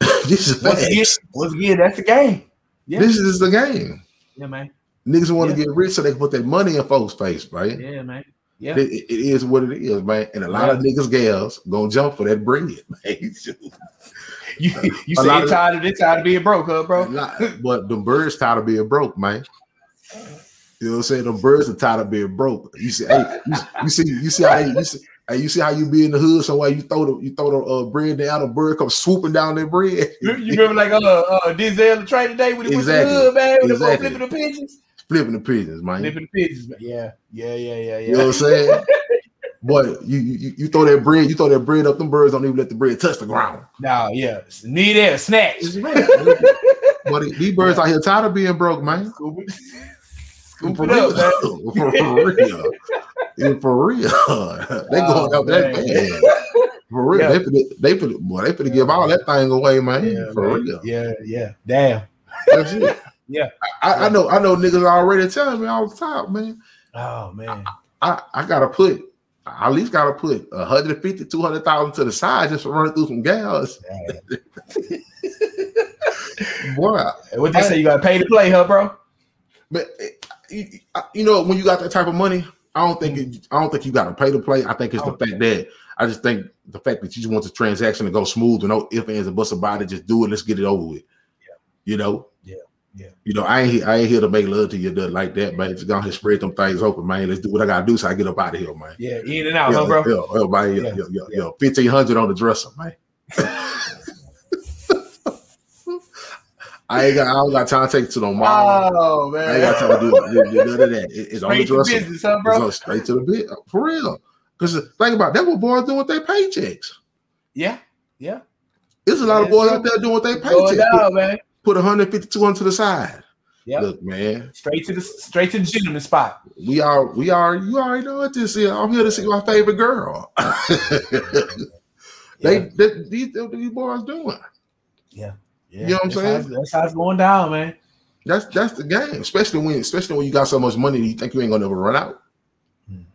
this is Once again, once again, that's the game. Yeah, This is the game. yeah, man. Niggas want to Yeah. get rich so they can put their money in folks' face, right? Yeah, man. Yeah. It, it is what it is, man. And a lot of niggas, gals, gonna jump for that bread, man. You you A say lot you of- tired of this, tired of being broke, huh, bro? lot- but the birds tired of being broke, man. You know what I'm saying? The birds are tired of being broke. You see, hey, you, you see, you see how you see, hey, you see how you be in the hood somewhere. You throw the you throw the uh, bread down, the bird comes swooping down their bread, You you remember like uh uh Denzel the Training Day when he Exactly. went to the hood, man, with Exactly. the flipping the pigeons? flipping the pigeons, man. Flipping the pigeons, man. Yeah, yeah, yeah, yeah, You know what yeah. I'm saying? Boy, you, you you throw that bread, you throw that bread up, them birds don't even let the bread touch the ground. Nah, yeah. Need that snatch. It's but these birds out here tired of being broke, man. Scoop. For real. for, for real. Yeah, for real. they Oh, going up that man. bad. For real. Yeah. They finna, they finna, boy, they put give all that thing away, man. Yeah, for man. real. Yeah, yeah. Damn. That's it. Yeah. I, I know I know niggas already telling me all the time, man. Oh man. I, I gotta put I at least gotta put 150, 200,000 to the side just for running through some gals. Boy, What they say? You gotta pay to play, huh, bro? But you- you know, when you got that type of money, I don't think mm-hmm. it, I don't think you got to pay to play. I think it's the Okay. fact that I just think the fact that you just want the transaction to go smooth and no if ands and buts about it. Just do it. Let's get it over with. You know. Yeah, yeah. You know, I ain't I ain't here to make love to you like that, man. Just go ahead and spread them things open, man. Let's do what I gotta do so I get up out of here, man. Yeah, in and out, yeah, huh, bro? yeah, yeah, yeah, Yeah, yeah, yeah, yeah. Fifteen hundred on the dresser, man. I ain't got I don't got time to take it to no mall. Oh man, I ain't got time to do, do, do none of that. It- it's on the Straight to dresser. business, huh, It's bro? on straight to the bit for real. Because think about it, that's what boys doing with their paychecks. Yeah, yeah. There's a lot of boys out there doing with their Going paychecks. Put, down, man. put 150, 200 to the side. Yeah. Look, man, Straight to the straight to the gentleman spot. we are, we are, you already know what this is. I'm here to see my favorite girl. they, they, these, these boys doing. Yeah. You know what I'm saying? How, that's how it's going down, man. That's that's the game, especially when especially when you got so much money you think you ain't gonna never run out. Come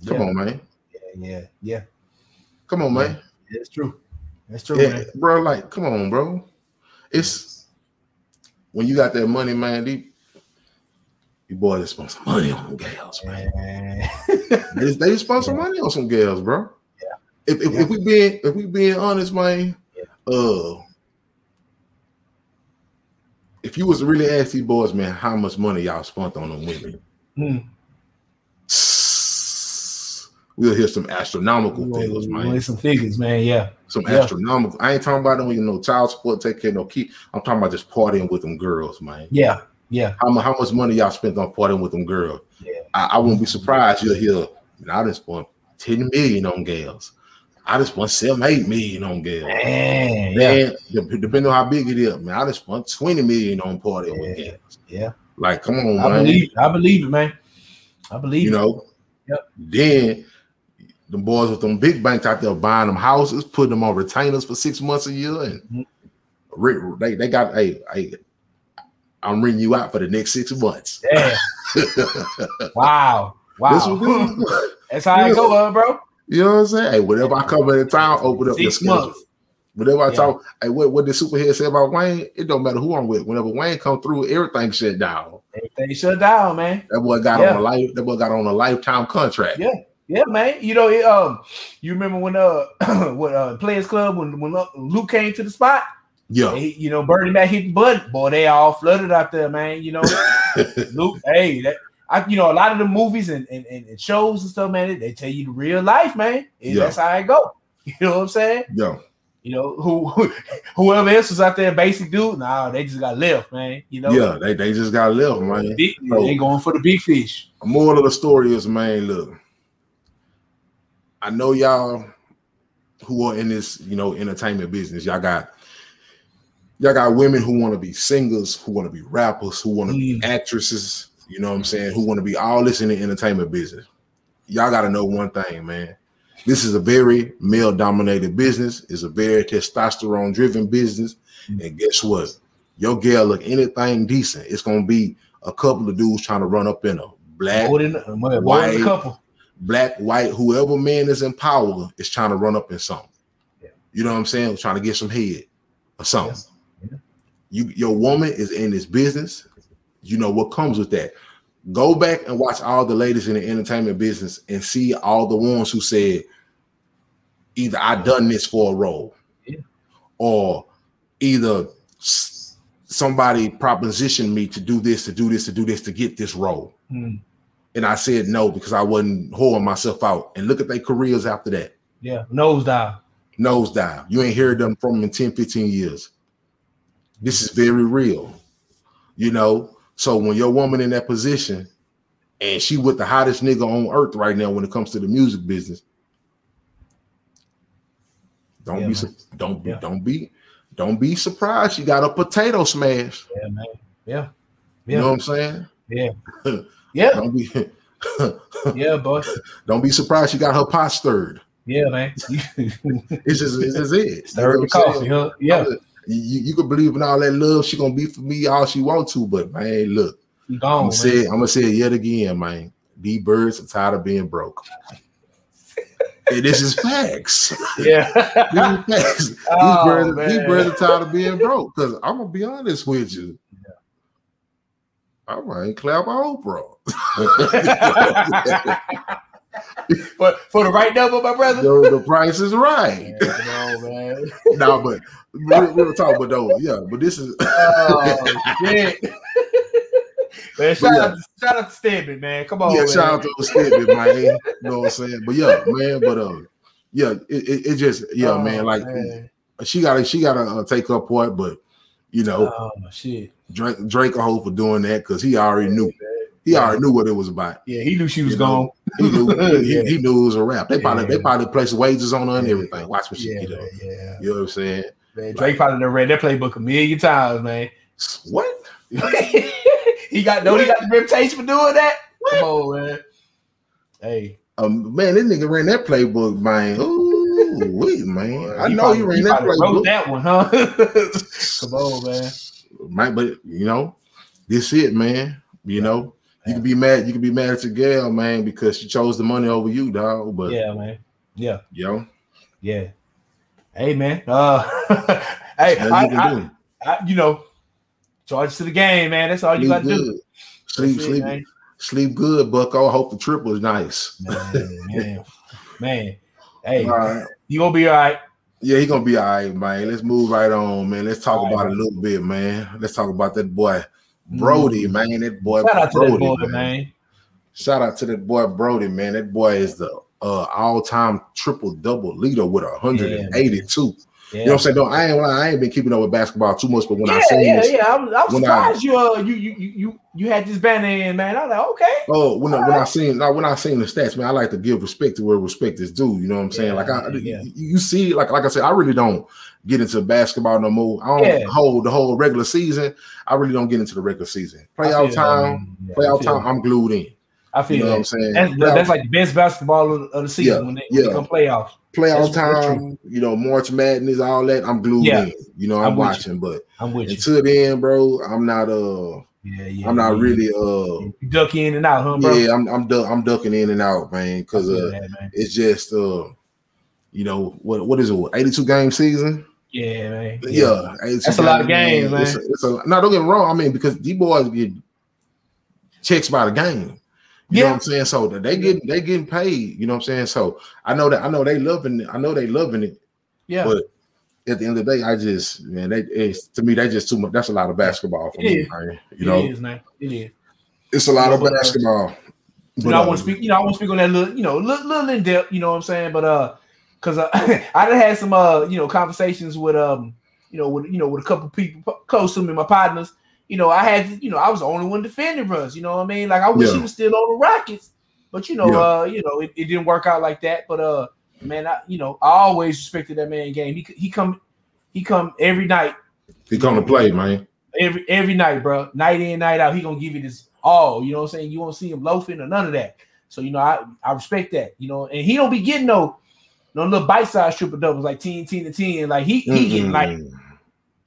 Yeah. on, man. Yeah, yeah, yeah. Come on, man. That's true. That's true, Yeah, man. bro. Like, come on, bro. It's when you got that money, man. These, these boys just spend some money on them gals, man. They, they spend some money on some gals, bro. Yeah. If if, Yeah. if we being if we being honest, man, uh, if you was to really ask these boys, man, how much money y'all spent on them women, Hmm. we'll hear some astronomical We figures, man. some figures, man. Yeah. Some Yeah. astronomical. I ain't talking about them, you know, child support, take care, of no key. I'm talking about just partying with them girls, man. Yeah. Yeah. How, how much money y'all spent on partying with them girls? Yeah. I, I wouldn't be surprised you'll hear, man, I just spent 10 million on gals. I just spent seven, eight million on gals. Man. Yeah. Man, dep- depending on how big it is, man, I just want 20 million on partying with Yeah. Yeah. Like, come on, I man. believe I believe it, man. I believe you it. know. Yep. Then the boys with them big banks out there buying them houses, putting them on retainers for six months a year, and Mhm. re- they they got hey, hey, I'm renting you out for the next six months. Damn. wow. Wow. That's how it go, bro. You know what I'm saying? Hey, whenever I come into town, open up Six schedule. months. Whenever I Yeah. talk, hey, what what the superhead said about Wayne, it don't matter who I'm with. Whenever Wayne come through, everything shut down. Everything shut down, man. That boy got Yeah. on a life. That boy got on a lifetime contract. Yeah. Yeah, man. You know, it, um, you remember when uh, what uh, Players Club when when uh, Luke came to the spot, Yeah. he, you know, Bernie Mac hit the button. Boy, they all flooded out there, man. You know, Luke, hey, that I you know a lot of the movies and, and, and shows and stuff, man, they tell you the real life, man. Yeah. That's how it go. You know what I'm saying? Yeah. You know, who whoever else was out there, basic dude, nah, they just got left, man. You know, yeah, they, they just got left, man. Big, So- they going for the big fish. Moral of the story is, man, look, I know y'all who are in this, you know, entertainment business. Y'all got y'all got women who want to be singers, who want to be rappers, who want to be Mm. actresses. You know what I'm saying? Who want to be all this in the entertainment business. Y'all got to know one thing, man. This is a very male dominated business. It's a very testosterone driven business. And guess what? Your girl look anything decent. It's gonna be a couple of dudes trying to run up in her. Black, than, white, a couple. black, white, whoever man is in power is trying to run up in something. Yeah. You know what I'm saying? Trying to get some head or something. Yeah. You your woman is in this business. You know what comes with that. Go back and watch all the ladies in the entertainment business and see all the ones who said either I done this for a role Yeah. or either somebody propositioned me to do this, to do this, to do this, to get this role. Hmm. And I said no because I wasn't whoring myself out. And look at their careers after that. Yeah, nosedive. Nosedive. You ain't heard them from them in 10, 15 years. This is very real. You know, so when your woman in that position and she with the hottest nigga on earth right now when it comes to the music business, don't Yeah, be man. don't be Yeah. don't be don't be surprised she got a potato smash. Yeah, man. Yeah, You know what I'm saying? yeah, yeah, Don't be yeah, boy. don't be surprised she got her pot stirred. Yeah, man. It's just it's just it. Stir You know the coffee, huh? Yeah, You, you could believe in all that love she gonna be for me all she want to, but man, look, you I'm gone, gonna man. say it, I'm gonna say it yet again, man. These birds are tired of being broke. Hey, this is facts. Yeah. These, facts. These, Oh, birds, these birds are tired of being broke. Because I'm gonna be honest with you. I might clap my Oprah. for, for the right number, my brother. the, the price is right. No, man. no, but we're, we're talking about though. Yeah, but this is Oh, shit. Man, shout, yeah. out, shout out to Stedman, man. Come on, yeah, man. shout out to the statement, man. You know what I'm saying? But yeah, man, but uh yeah, it, it, it just yeah, Oh, man, like man. she gotta she gotta uh, take her part, but you know, Oh, shit. Drake Drake a hoe for doing that because he already knew he Yeah. already knew what it was about. Yeah, he knew she was You know, gone. He knew he, Yeah. he knew it was a rap. They probably Yeah. they probably placed wages on her and Yeah. everything. Watch what she Yeah, man, yeah. You know what I'm saying? Man, Drake probably done read that playbook a million times, man. What? he got no, he got the reputation for doing that. Come on, man. Hey, Um, man, this nigga ran that playbook, man. Ooh, wait, man. I he know probably- you ran he that playbook. Wrote that one, huh? Come on, man. Right, but you know, this it, man. You know, you could be mad. You could be mad at your girl, man, because she chose the money over you, dog. But Yeah, man. Yeah, know, yeah. Hey, man. Uh, hey, I, you I. I, you know, charge to the game, man. That's all you got to do. Sleep, That's sleep, sleep good, Bucko. I hope the trip was nice. Man, man, man. Hey, right. you gonna be all right. Yeah, he gonna be all right, man. Let's move right on, man. Let's talk All right, about it a little bit, man. Let's talk about that boy Brodie, man. That boy Mm. Shout out to Brodie, that boy, man. Shout out to that boy Brodie, man. That boy is the uh, all-time triple double leader with 182. Yeah, You know what I'm saying? Don't I ain't I ain't been keeping up with basketball too much, but when I yeah, seen yeah, this, yeah. I'm, I was when I- surprised you, uh, you, you, you, you, had this banner in, man. I was like, okay. oh, when, I, when I seen now when I seen the stats, man, I like to give respect to where respect is due. You know what I'm saying? Yeah, like I, yeah. you, you see, like like I said, I really don't get into basketball no more. I don't Yeah. hold the whole regular season. I really don't get into the regular season. I Playoff time. Yeah, I playoff time, that. I'm glued in. I feel You know what I'm saying? That's, that's like the best basketball of, the season Yeah, when they, when they come playoffs. Playoff That's- time, you know, March Madness, all that. I'm glued Yeah. in. You know, I'm, I'm with you. watching, but I'm with you. until then, bro, I'm not uh Yeah, yeah. I'm not yeah. really uh You duck in and out, huh, bro? yeah, I'm I'm du- I'm ducking in and out, man, because uh that, man. it's just uh you know what what is it, what, 82 game season? Yeah, man. Yeah, 82 That's a lot of games, It's a, it's a, no, don't get me wrong. I mean, because these boys get checks by the game. You know what I'm saying? So they get they getting paid. You know what I'm saying? So I know that I know they loving it. I know they loving it. Yeah. But at the end of the day, I just man, they it's to me they just too much. That's a lot of basketball for It me, man. You It know, is, man. It is. It's a lot of know, but, uh, basketball. You know, I uh, want to speak. You know, I want to speak on that little, you know, little, little in depth. You know what I'm saying? But uh, because uh, I done had some uh, you know, conversations with um, you know, with you know, with a couple people close to me, my partners. You know, I had, you know, I was the only one defending Russ. You know what I mean? Like I wish Yeah. he was still on the Rockets, but you know, Yeah. uh, you know, it, it didn't work out like that. But uh, man, I, you know, I always respected that man game. He he come, he come every night he come to play, man. every every night, bro. Night in, night out. He gonna give you this all. You know what I'm saying? You won't see him loafing or none of that. So you know, I I respect that. You know, and he don't be getting no no little bite size triple doubles like 10, 10 to 10. Like he he getting like Mm-mm.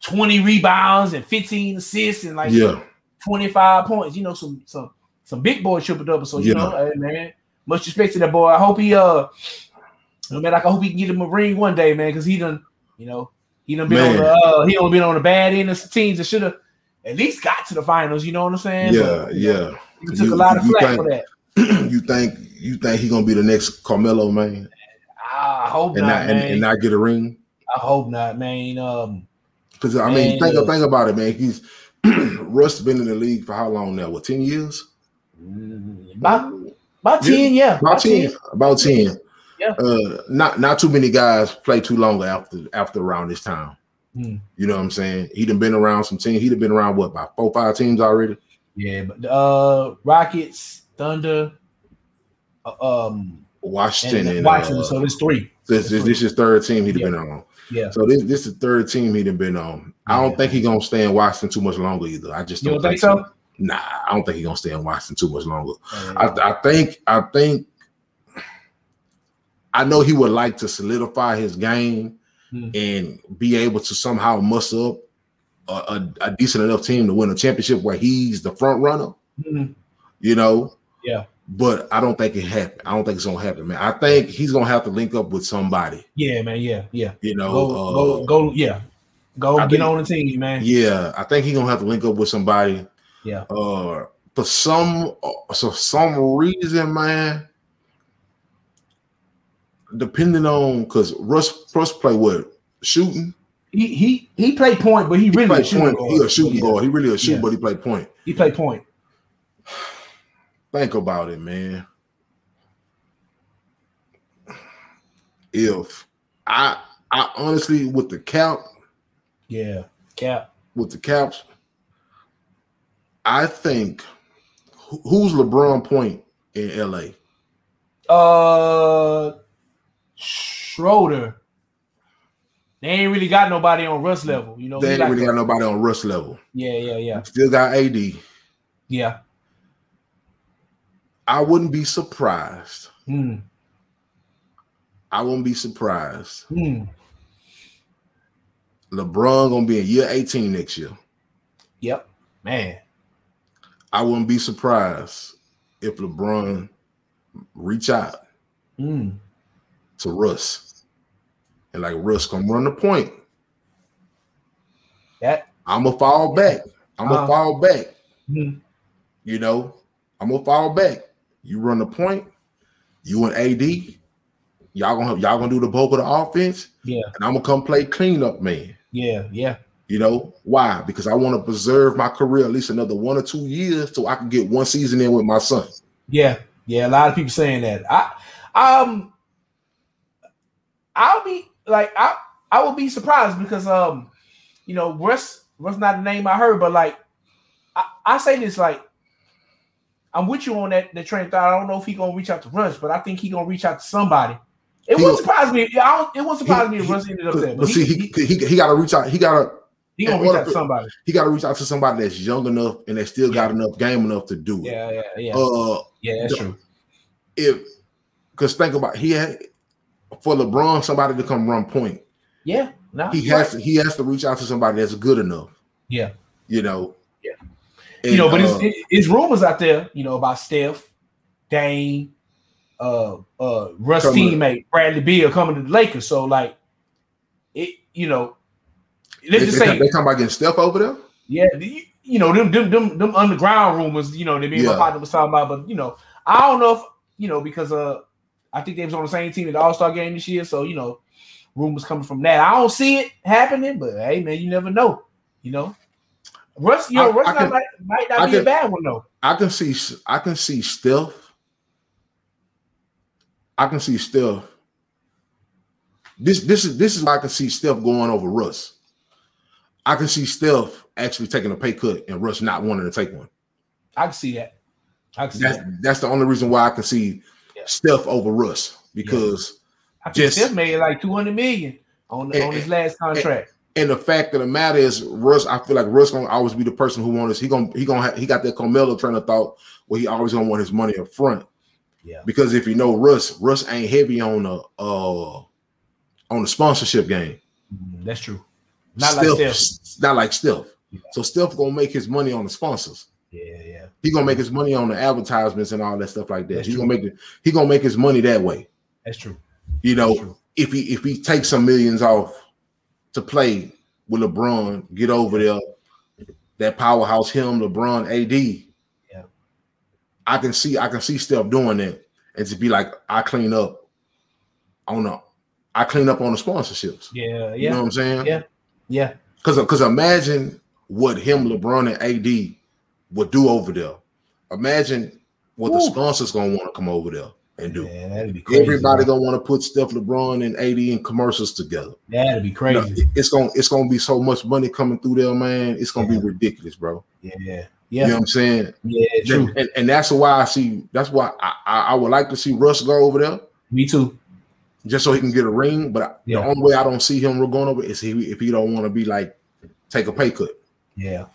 20 rebounds and 15 assists and like yeah, 25 points. You know, some some some big boy triple doubles. So you Yeah. know, hey, man, much respect to that boy. I hope he uh man, like I hope he can get him a ring one day, man, because he done, you know, he done been on the uh he done been on the bad end of some teams that should have at least got to the finals, you know what I'm saying? yeah, But, yeah. He took You- a lot of flack think- for that. you think you think he gonna be the next Carmelo man I hope and not, not and, man. and not get a ring? I hope not, man. Um, Because I mean, think think about it, man. He's Russ been in the league for how long now? What ten years? about about ten, yeah, About ten. About ten. Yeah. Uh, not not too many guys play too long after after around this time. Hmm. You know what I'm saying? He'd have been around some teams. He'd have been around what about four five teams already? Yeah, but uh, Rockets, Thunder, uh, um, Washington and and, Washington. uh, so there's three. this, this this is third team he'd have Yeah. been on. Yeah, So this this is the third team he'd have been on. I don't Yeah. think he's gonna stay in Washington too much longer either. I just you don't, don't think so? Nah, I don't think he's gonna stay in Washington too much longer. Uh, I, I think I think I know he would like to solidify his game Hmm. and be able to somehow muscle up a, a, a decent enough team to win a championship where he's the front runner, mhm. you know. Yeah. But I don't think it happened. I don't think it's gonna happen, man. I think he's gonna have to link up with somebody, yeah, man. Yeah, yeah. you know. Go, uh, go, go. Yeah, go I get think- on the team, man. Yeah, I think he's gonna have to link up with somebody. Yeah. Uh, for some, uh, so some reason, man. Depending on because Russ Russ play what shooting. He he he played point, but he He really a shooting point. He a shooting Yeah, guard. He really a shooting, Yeah. but he play point. He played point. Think about it, man. If I I honestly with the cap Yeah, cap. with the caps, I think who's LeBron point in LA? Uh, Schroeder. They ain't really got nobody on Russ level, you know. They ain't like really got nobody on Russ level. yeah, yeah, yeah, Still got AD. yeah. I wouldn't be surprised. Hmm. I wouldn't be surprised. Hmm. LeBron gonna be in year 18 next year. Yep, man. I wouldn't be surprised if LeBron reach out Hmm. to Russ and like Russ come run the point. That. I'm gonna fall back. I'm gonna Uh-huh. fall back. Hmm. You know, I'm gonna fall back. You run the point. You and AD, y'all gonna y'all gonna do the bulk of the offense, Yeah, and I'm gonna come play cleanup man. yeah, yeah. You know why? Because I want to preserve my career at least another one or two years so I can get one season in with my son. Yeah, yeah, a lot of people saying that. I um I'll be like I I will be surprised because um you know Russ Russ not the name I heard, but like I, I say this like I'm with you on that that train of thought. I don't know if he gonna reach out to Russ, but I think he gonna reach out to somebody. It He wouldn't surprise me. I don't, it wouldn't surprise me if He- Russ ended up But, there. but see, he, he, he, got to reach out. He got to he gonna reach out to somebody. he got to reach out to somebody that's young enough and that still got enough game enough to do it. Yeah, yeah, yeah, Uh, yeah. That's the- true. if because think about he had for LeBron somebody to come run point. Yeah, no, He has to, he has to reach out to somebody that's good enough. Yeah. You know. Yeah. And, you know, but uh, it's, it- it's rumors out there, you know, about Steph, Dame, uh, uh, Russ teammate Bradley Beal coming to the Lakers. So, like, it, you know, they, let's just they, say, they talking about getting Steph over there. yeah, the- you know, them, them, them, them underground rumors, you know, that me and my Yeah. partner was talking about, but you know, I don't know if you know because uh, I think they was on the same team at the All Star game this year, so you know, rumors coming from that. I don't see it happening, but hey, man, you never know, you know. Russ, you know, I- Russ I not can- might, might not I be a bad one though. I can see I can see Steph. I can see Steph. This this is this is why I can see Steph going over Russ. I can see Steph actually taking a pay cut and Russ not wanting to take one. I can see that. I can see That's that. that's the only reason why I can see Yeah. Steph over Russ because I think just- Steph made like two hundred million on And- on his last contract. and the fact of the matter is Russ. I feel like Russ gonna always be the person who wants. He gonna he gonna ha- he got that Carmelo train of thought where he always gonna want his money up front. Yeah. Because if you know Russ, Russ ain't heavy on the uh on the sponsorship game. Mm, That's true. Not like Steph. Not like Steph. Yeah. So Steph gonna make his money on the sponsors. Yeah, yeah. He gonna make his money on the advertisements and all that stuff like that. That's He true. gonna make it. He gonna make his money that way. That's true. You know, if he if he takes some millions off to play with LeBron, get over there, that powerhouse him, LeBron, AD. Yeah. I can see I can see Steph doing that and to be like, I clean up on the I clean up on the sponsorships. Yeah, yeah. You know what I'm saying? Yeah. yeah. Cause because imagine what him, LeBron, and AD would do over there. Imagine what the sponsors gonna want to come over there and do. Yeah, that'd be crazy. Everybody bro. gonna want to put Steph, LeBron, and AD in commercials together. That'd be You crazy. know, it's gonna it's gonna be so much money coming through there, man. It's gonna Yeah. be ridiculous, bro. Yeah, Yeah. You know what I'm saying? yeah. True. And, and that's why I see. That's why I, I, I would like to see Russ go over there Me too. just so he can get a ring. But I- Yeah. the only way I don't see him going over is he, if he don't want to be like take a pay cut. Yeah,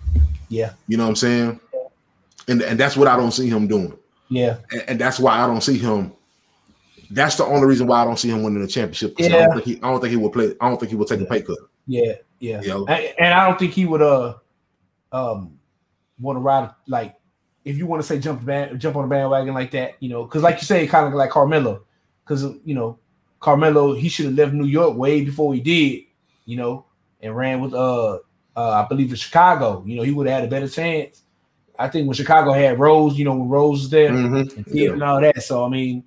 yeah, You know what I'm saying? And and that's what I don't see him doing. Yeah. And, and that's why I don't see him. That's the only reason why I don't see him winning the championship. 'cause I Yeah. don't think he. I don't think he will play. I don't think he will take a pay cut. Yeah, yeah. You know? And, and I don't think he would uh um want to ride like if you want to say jump band, jump on a bandwagon like that, you know, because like you say, kind of like Carmelo, because you know Carmelo he should have left New York way before he did, you know, and ran with uh uh I believe in Chicago. You know, he would have had a better chance. I think when Chicago had Rose, you know, when Rose was there Mhm. and Thibs and all that. So I mean,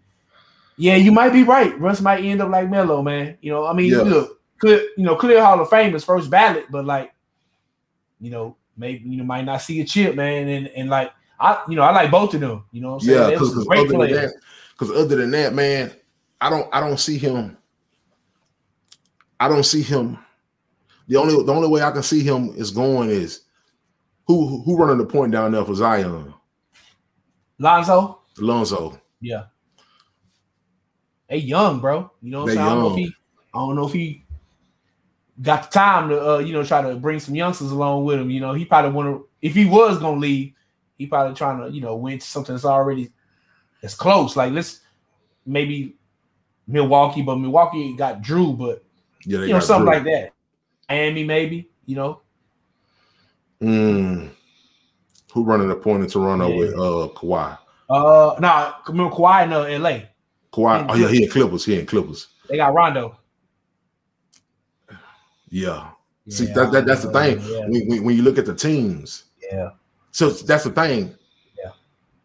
yeah, you might be right. Russ might end up like Melo, man. You know, I mean, Yeah. look, clear, you know, clear Hall of Fame is first ballot, but like, you know, maybe you know, might not see a chip, man. And and like I, you know, I like both of them. You know what I'm saying? Yeah, because other than that, because other than that, man, I don't I don't see him. I don't see him. The only the only way I can see him is going is who who running the point down there for Zion, Lonzo, Lonzo. yeah. Hey, young, bro. You know what I'm saying? I don't know if he, I don't know if he got the time to, uh, you know, try to bring some youngsters along with him. You know, he probably want to. If he was gonna leave, he probably trying to, you know, win to something that's already that's close. Like let's maybe Milwaukee, but Milwaukee got Jrue, but Yeah, you know, something Jrue. like that. Miami, maybe. You know, Mm. Who running the point in Toronto Yeah. with uh Kawhi? uh, nah, remember Kawhi in uh, L.A. Kawhi. Oh yeah, he in Clippers. He in Clippers. They got Rondo. Yeah. See that, that that's the thing. Yeah, When, when, you look at the teams, yeah, so that's the thing. Yeah.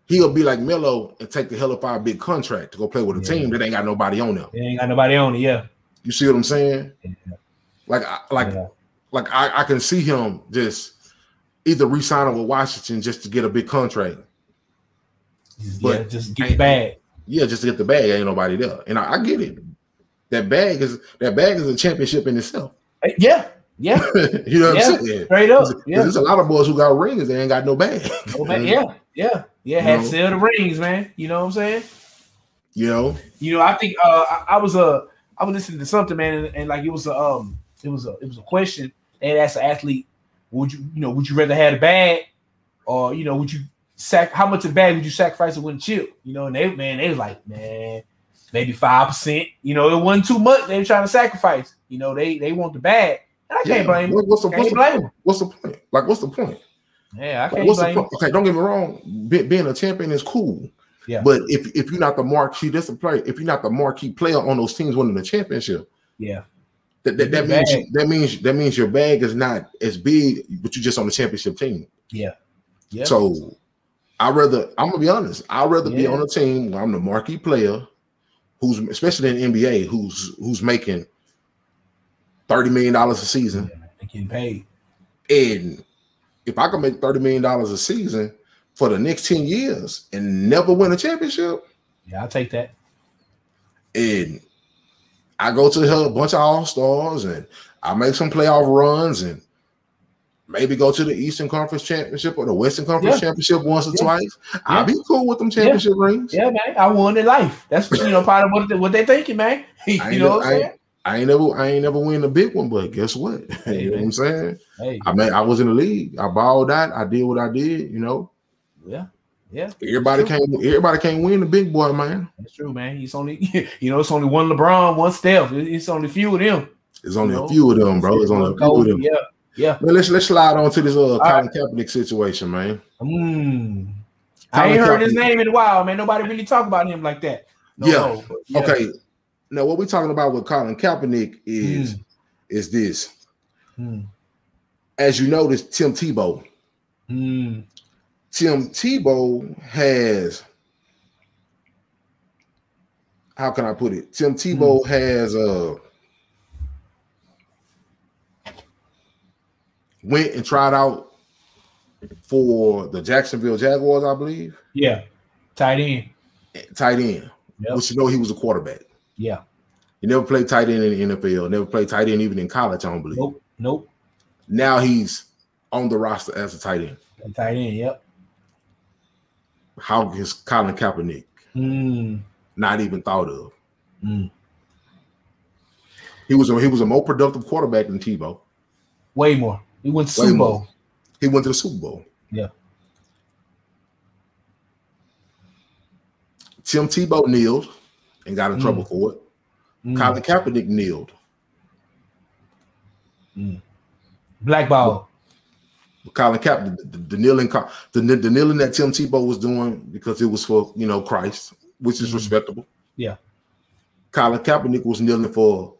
He'll be like Melo and take the hell up our big contract to go play with a Yeah. team that ain't got nobody on them. they ain't got nobody on it. Yeah, You see what I'm saying? Yeah. Like, I, like, Yeah. like I, I can see him just either re-signing with Washington just to get a big contract. But yeah, just get bad. Yeah, just to get the bag. Ain't nobody there, and I, I get it. That bag is that bag is a championship in itself. Yeah, yeah, you know what Yeah. I'm saying? straight up. 'Cause- 'cause Yeah, There's a lot of boys who got rings. They ain't got no bag. Oh, man, yeah, yeah, yeah. Had to sell the rings, man. You know what I'm saying? You know. You know, I think uh, I, I was uh, I was listening to something, man, and, and like it was a um, it was a it was a question. and asked an athlete, "Would you, you know, would you rather have a bag, or you know, would you sac? How much of the bag would you sacrifice to win a chip? You know?" And they man, they was like, man, maybe five percent. You know, it wasn't too much. They were trying to sacrifice. You know, they they want the bag, and I can't Yeah. blame. What- What's the, what's, the what's the point? Like, what's the point? Yeah, I can't what's the blame. point? Okay, don't get me wrong. Be- being a champion is cool. Yeah. But if if you're not the marquee, that's the player. If you're not the marquee player on those teams winning the championship, Yeah, that, that, that means bag. that means that means your bag is not as big, but you're just on the championship team. yeah, yeah. So I rather I'm gonna be honest. I'd rather be on a team where I'm the marquee player, who's especially in the NBA, who's who's making thirty million dollars a season, They getting paid. and if I can make thirty million dollars a season for the next ten years and never win a championship, Yeah, I'll take that. and I go to a bunch of all stars and I make some playoff runs and maybe go to the Eastern Conference Championship or the Western Conference Yeah. Championship once or Yeah. twice. I'll be cool with them championship rings. Yeah, man. I won in life. That's you know part of what they, what they thinking, man. You know what I, I'm ain't, saying? I ain't never I ain't never win a big one, but guess what? Hey, you know what. I'm saying? Hey, I mean, I was in the league. I balled out. I did what I did. You know, yeah, yeah. everybody can't. Everybody can't win the big boy, man. That's true, man. He's only you know it's only one LeBron, one Steph. It's only a few of them. It's only No. a few of them, bro. There's only a few of them. Yeah, yeah. Man, let's let's slide on to this uh Colin right. Kaepernick situation, man. Mm. I Colin ain't heard his name in a while, man. Nobody really talk about him like that. No, Yeah. no, yeah. Okay. Now, what we're talking about with Colin Kaepernick is is this. Mm. As you notice, Tim Tebow. Mm. Tim Tebow has. How can I put it? Tim Tebow has uh went and tried out for the Jacksonville Jaguars, I believe, Yeah, tight end. tight end. Yep. Which you know he was a quarterback. Yeah. He never played tight end in the NFL. Never played tight end even in college. I don't believe. Nope. Nope. Now he's on the roster as a tight end. Tight end. Yep. How is Colin Kaepernick Mm. not even thought of? Mm. He was a, he was a more productive quarterback than Tebow. Way more. He went to Way Super more. Bowl. He went to the Super Bowl. Yeah. Tim Tebow kneeled and got in Mm. trouble for it. Mm. Colin Kaepernick kneeled. Blackball. Colin Kaepernick, the, the, the kneeling, the, the kneeling that Tim Tebow was doing because it was for you know Christ, which is Mhm. respectable. Yeah. Colin Kaepernick was kneeling for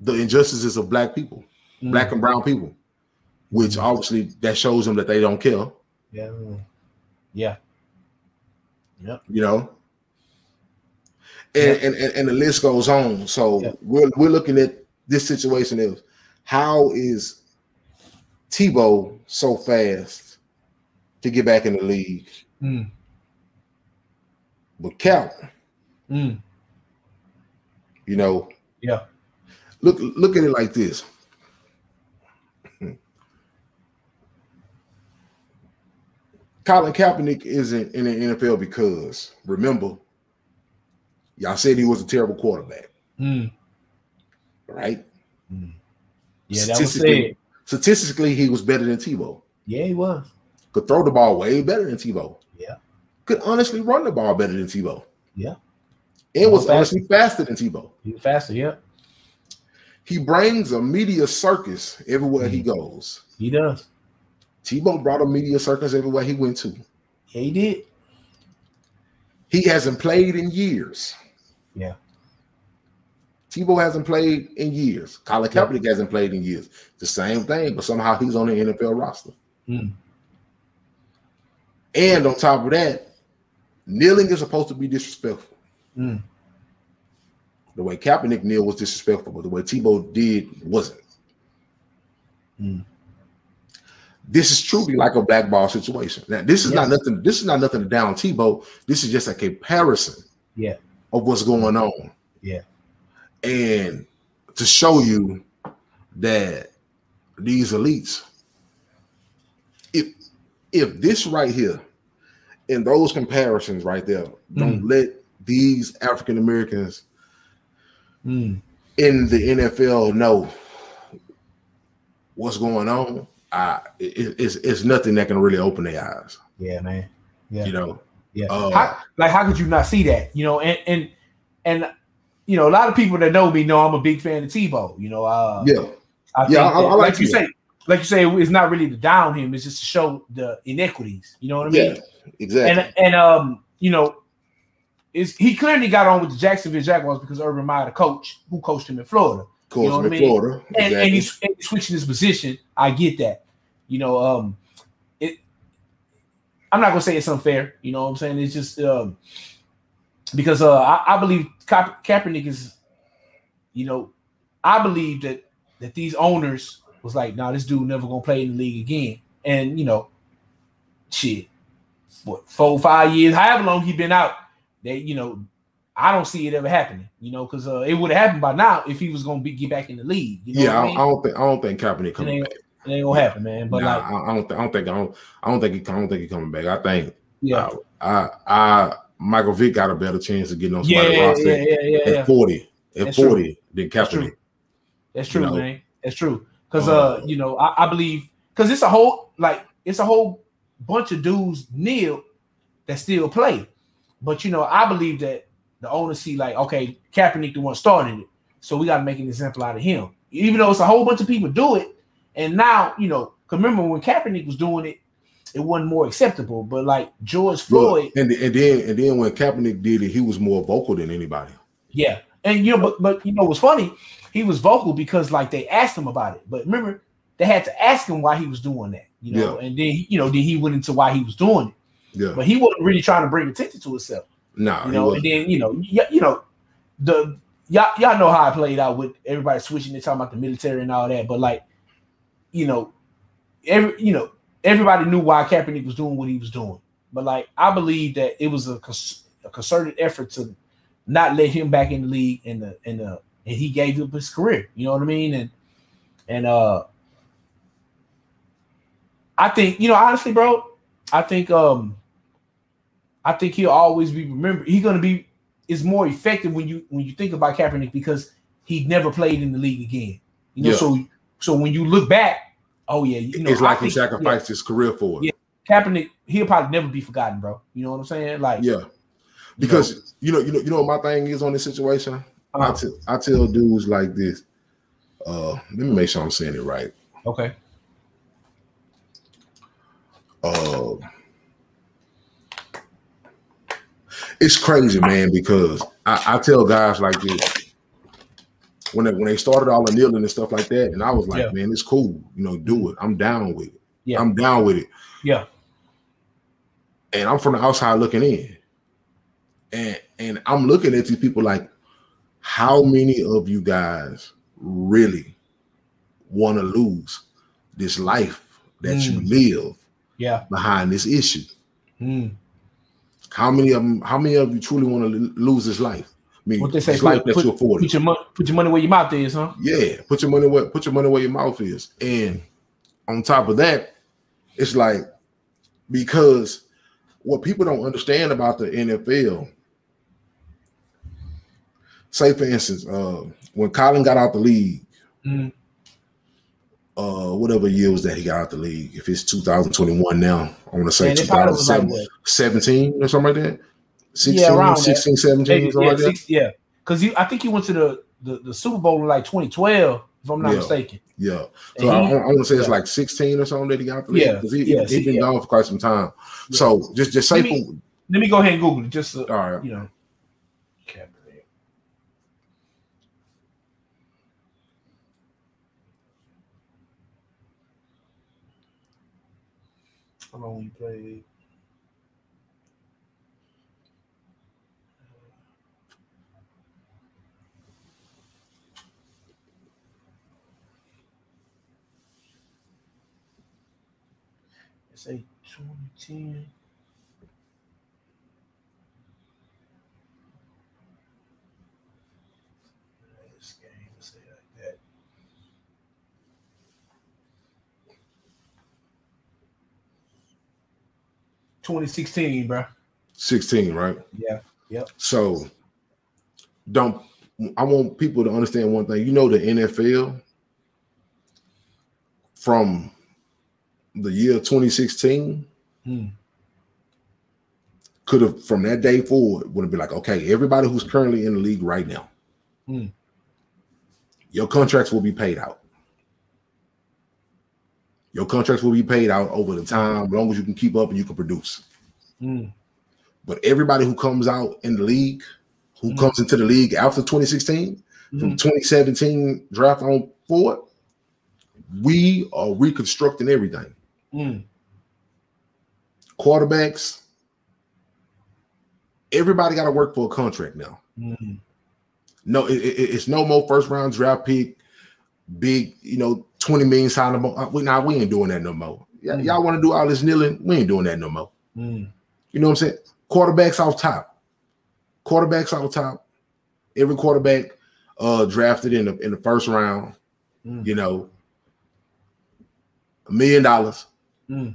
the injustices of black people, Mm. black and brown people, which Mhm. obviously that shows them that they don't care. Yeah. Yeah. Yeah. You know. And, and, and and the list goes on. So Yeah. we're we're looking at this situation is how is Tebow so fast to get back in the league? Mm. But Cap, Mm. you know, Yeah. look look at it like this. Colin Kaepernick isn't in the NFL because remember, y'all said he was a terrible quarterback, Mm. right? Yeah, that was said. Statistically, he was better than Tebow. Yeah, he was. Could throw the ball way better than Tebow. Yeah. Could honestly run the ball better than Tebow. Yeah. And was More honestly faster than Tebow. He was faster. Yeah, He brings a media circus everywhere he mm-hmm. goes. he does. Tebow brought a media circus everywhere he went to. Yeah, he did. He hasn't played in years. Yeah. Tebow hasn't played in years. Colin. Kaepernick hasn't played in years. The same thing, but somehow he's on the NFL roster. Mm. And on top of that, kneeling is supposed to be disrespectful. Mm. The way Kaepernick kneel was disrespectful, but the way Tebow did wasn't. Mm. This is truly like a blackball situation. Now, this is Yeah. not nothing. This is not nothing to down Tebow. This is just a comparison Yeah. of what's going on. Yeah. And to show you that these elites, if if this right here, and those comparisons right there, don't let these African Americans Mm. in the NFL know what's going on, uh, it, it's it's nothing that can really open their eyes. Yeah, man. Yeah. You know, Yeah. Uh, how, like, how could you not see that? You know, and and and you know, a lot of people that know me know I'm a big fan of Tebow. You know, uh, yeah, I Yeah, think I- I like like you say, like you say, it's not really to down him; it's just to show the inequities. You know what I mean? yeah, exactly. And and um, you know, is he clearly got on with the Jacksonville Jaguars because Urban Meyer, the coach, who coached him in Florida, course, you know in mean? Florida, and, exactly. and he's, and he's switching his position. I get that. You know, um, it. I'm not gonna say it's unfair. You know what I'm saying? It's just um, because uh, I, I believe Ka- Kaepernick is, you know, I believe that that these owners was like, nah, this dude never gonna play in the league again. And you know, shit, what four, five years, however long he been out, that you know, I don't see it ever happening, you know, because uh, it would have happened by now if he was gonna be get back in the league. You know yeah, I, I, mean? I don't think I don't think Kaepernick coming back. it ain't gonna happen, man. But Nah, like, I, don't think I don't think I don't I don't think he I don't think he coming back. I think yeah, I I Michael Vick got a better chance of getting on somebody's yeah, roster yeah, yeah, yeah, at yeah. 40 at That's true. 40 than That's Kaepernick. true. That's true, You know? man. That's true. Because Uh, uh, you know, I, I believe because it's a whole like it's a whole bunch of dudes kneel that still play. But you know, I believe that the owner see like, okay, Kaepernick the one started it, so we got to make an example out of him. Even though it's a whole bunch of people do it, and now you know, 'cause remember when Kaepernick was doing it, it wasn't more acceptable. But like George Floyd, Look, and, and then and then when Kaepernick did it, he was more vocal than anybody. Yeah, and you know, but but you know what's funny? He was vocal because like they asked him about it. But remember, they had to ask him why he was doing that. You know, and then he- you know, then he went into why he was doing it. Yeah, But he wasn't really trying to bring attention to himself. nah, You know, and then you know, y- you know, the y'all y'all know how it played out with everybody switching and talking about the military and all that. But like, you know, every you know, everybody knew why Kaepernick was doing what he was doing. But like, I believe that it was a, cons- a concerted effort to not let him back in the league and the and the and he gave up his career. You know what I mean? And and uh I think, you know, honestly, bro, I think um I think he'll always be remembered. He's gonna be is more effective when you when you think about Kaepernick because he never played in the league again. You know, Yeah. so so when you look back, oh yeah, you know, it's I like he think- yeah, sacrificed his career for it. Yeah. Kaepernick, he'll probably never be forgotten, bro. You know what I'm saying? Like, Yeah. Because you know, you know, you know what my thing is on this situation. I uh, tell I tell dudes like this. Uh, let me make sure I'm saying it right. okay, Uh, it's crazy, man, because I, I tell guys like this when they when they started all the kneeling and stuff like that, and I was like, Yeah. man, it's cool, you know, do it. I'm down with it. Yeah. I'm down with it. yeah, and I'm from the outside looking in. And and I'm looking at these people like, how many of you guys really want to lose this life that you live yeah. behind this issue? Mm. How many of them? How many of you truly want to lose this life? I mean, What they say? life Put, you afforded. put your money, put your money where your mouth is, huh? Yeah, put your money where put your money where your mouth is. And on top of that, it's like because what people don't understand about the NFL, say for instance, uh, when Colin got out the league, Mm. uh, whatever year was that he got out the league, if it's 2021 now, I want to say And it like 2017 17 or something like that. 16, around that. 16, 17, Maybe, yeah, like six, yeah. Because you, I think he went to the, the the Super Bowl in like 2012, if I'm not Yeah. mistaken. Yeah. And So I, I want to say it's like 16 or something that he got. Yeah, Because he, yeah, he, see, been yeah. gone for quite some time. Yeah. So just just say Let me- for Let me go ahead and Google it, just so, all right. you know. How long he played? A 2010. This game, let's say like that. Twenty sixteen, bro. 16, right? Yeah. Yep. So don't I want people to understand one thing. You know the NFL from the year 2016 Hmm. could have from that day forward would have been like, okay, everybody who's currently in the league right now, Hmm. your contracts will be paid out. Your contracts will be paid out over the time, as long as you can keep up and you can produce. Hmm. But everybody who comes out in the league, who Mhm. comes into the league after 2016, from Mhm. 2017 draft on forward, we are reconstructing everything. Hmm. Quarterbacks, everybody got to work for a contract now. Hmm. No, it, it- it's no more first round draft pick, big, you know, 20 million sign. We now we ain't doing that no more. y- y'all want to do all this kneeling? We ain't doing that no more. Mm. You know what I'm saying? Quarterbacks off top. Quarterbacks off top. Every quarterback uh drafted in the in the first round, Mm. you know, a million dollars, Mm.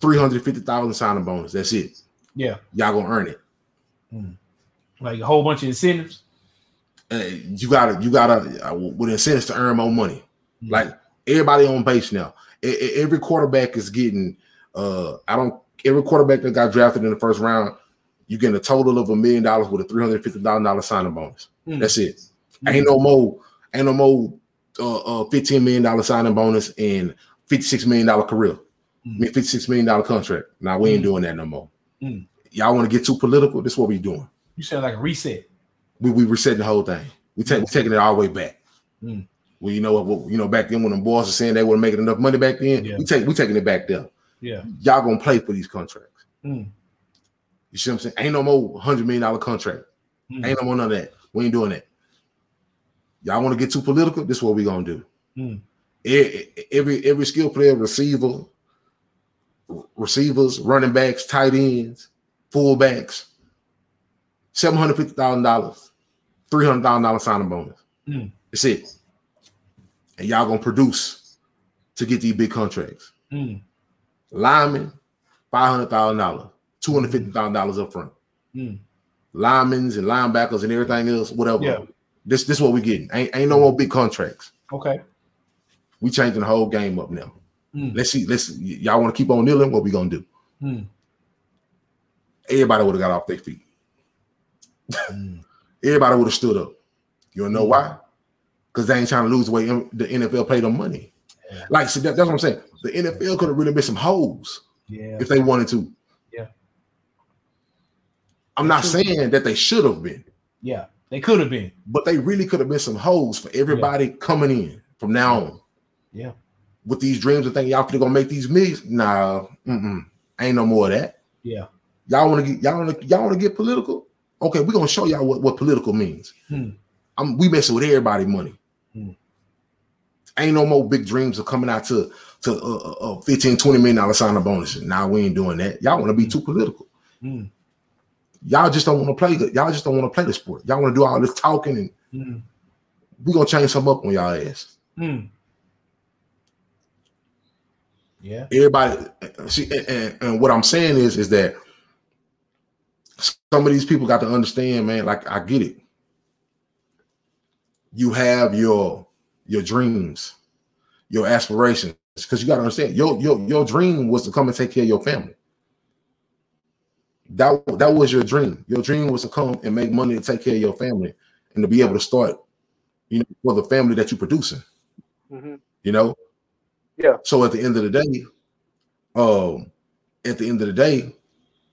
350,000 signing bonus. That's it. Yeah, Y'all gonna earn it. like a whole bunch of incentives. Uh, you gotta, you gotta, uh, with incentives to earn more money. Mm. Like everybody on base now. E- every quarterback is getting. Uh, I don't. Every quarterback that got drafted in the first round, you getting a total of a million dollars with a three hundred fifty thousand dollars signing bonus. Mm. That's it. Mm. Ain't no more. Ain't no more. Uh, uh, fifteen million dollar signing bonus and fifty six million dollar career. Mean, fifty six million dollar contract. Now we ain't Mm. doing that no more. Mm. Y'all want to get too political? This is what we doing. You sound like a reset. We we resetting the whole thing. We take we taking it all the way back. Mm. Well, you know what? You know back then when the boys were saying they weren't making enough money back then. Yeah. We take we taking it back there. Yeah. Y'all gonna play for these contracts. Mm. You see what I'm saying? Ain't no more hundred million dollar contract. Mm. Ain't no more none of that. We ain't doing that. Y'all want to get too political? This is what we gonna do. Mm. Every every skill player, receiver, receivers, running backs, tight ends, fullbacks, seven hundred fifty thousand dollars, three hundred thousand dollars signing bonus. Mm. That's it. And y'all gonna produce to get these big contracts. Mm. Linemen, five hundred thousand dollars, two hundred fifty thousand dollars up front. Mm. Linemen's and linebackers and everything else, whatever. Yeah. This this what we getting. Ain't, ain't no more big contracts. Okay. We changing the whole game up now. Mm. Let's see. Let's y- y'all want to keep on kneeling. What we gonna do? Mm. Everybody would have got off their feet. Mm. Everybody would have stood up. You know Mm. why? Because they ain't trying to lose the way M- the NFL paid them money. Yeah. Like, see, that, that's what I'm saying. The NFL could have really been some hoes Yeah. if they wanted to. Yeah. I'm not saying that they should have been, Yeah. They could have been. but they really could have been some hoes for everybody coming in from now on. Yeah. With these dreams and thinking y'all gonna make these millions. Nah, mm-mm. ain't no more of that. Yeah. Y'all want to get y'all want to y'all want to get political? Okay, we're gonna show y'all what, what political means. Hmm. I'm we messing with everybody money. Hmm. Ain't no more big dreams of coming out to to uh, uh, uh, 15 20 million dollar signing bonuses. Now we ain't doing that. Y'all want to be too political. Mm. Y'all just don't want to play. the- Y'all just don't want to play the sport. Y'all want to do all this talking, and Mm. we gonna change something up on y'all ass. Mm. Yeah. Everybody, see, and, and, and what I'm saying is, is that some of these people got to understand, man. Like I get it. You have your your dreams, your aspirations, because you got to understand your your your dream was to come and take care of your family. That that was your dream. Your dream was to come and make money to take care of your family and to be able to start, you know, for the family that you're producing. Mhm. You know, Yeah. so at the end of the day, um, at the end of the day,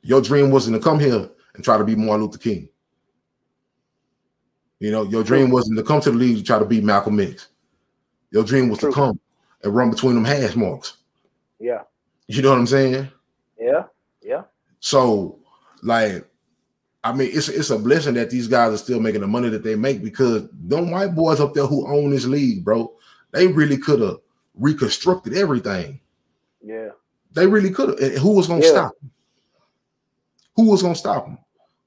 your dream wasn't to come here and try to be Martin Luther King. You know, your dream wasn't to come to the league to try to be Malcolm X. Your dream was True. to come and run between them hash marks. Yeah. You know what I'm saying? Yeah. Yeah. So, like, I mean, it's it's a blessing that these guys are still making the money that they make because them white boys up there who own this league, bro, they really could have reconstructed everything. Yeah. They really could have. Who was gonna Yeah. stop them? Who was gonna stop them?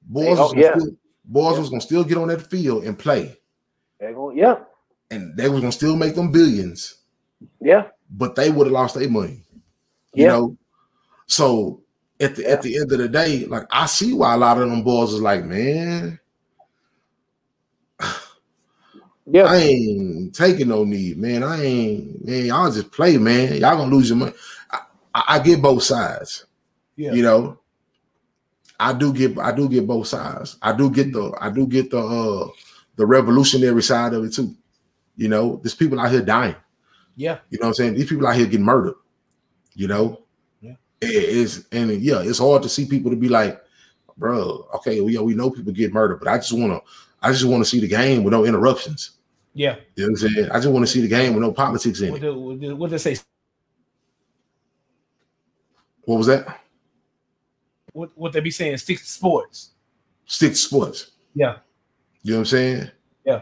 Boys, Oh, was gonna yeah. still, boys Yeah. was gonna still get on that field and play, They go, yeah. and they was gonna still make them billions, Yeah. but they would have lost their money. You Yeah. know, so at the at the end of the day, like I see why a lot of them boys is like, man, Yeah. I ain't taking no need, man. I ain't, man. Y'all just play, man. Y'all gonna lose your money. I, I, I get both sides. Yeah. You know, I do get, I do get both sides. I do get the, I do get the, uh, the revolutionary side of it too. You know, there's people out here dying. Yeah. You know what I'm saying? These people out here getting murdered. You know, Yeah. It is, and yeah, it's hard to see people to be like, bro, okay, we, we know people get murdered, but I just want to, I just want to see the game with no interruptions. Yeah. You know what I'm saying? I just want to see the game with no politics in What it. the, what what they say? What was that? What what they be saying? Stick to sports. Stick to sports. Yeah. You know what I'm saying? Yeah.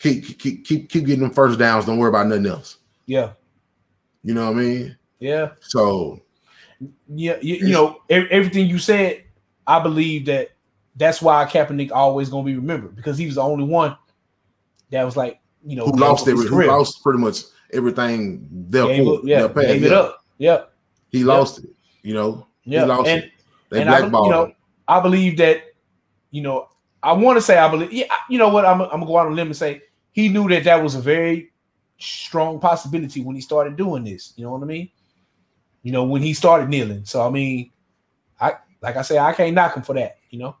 Keep keep keep keep getting them first downs. Don't worry about nothing else. Yeah. You know what I mean? Yeah. So Yeah. You, you know, everything you said, I believe that that's why Kaepernick always gonna be remembered because he was the only one that was like, you know, who lost every, who lost pretty much everything therefore Gave yeah, their gave it Yeah. up. Yep. He lost it, you know. Yeah. He lost and it. They and I, blackballed you know, him. I believe that, you know, I want to say I believe. Yeah, you know what? I'm, I'm gonna go out on a limb and say he knew that that was a very strong possibility when he started doing this. You know what I mean? You know, when he started kneeling. So I mean, I like I say, I can't knock him for that. You know,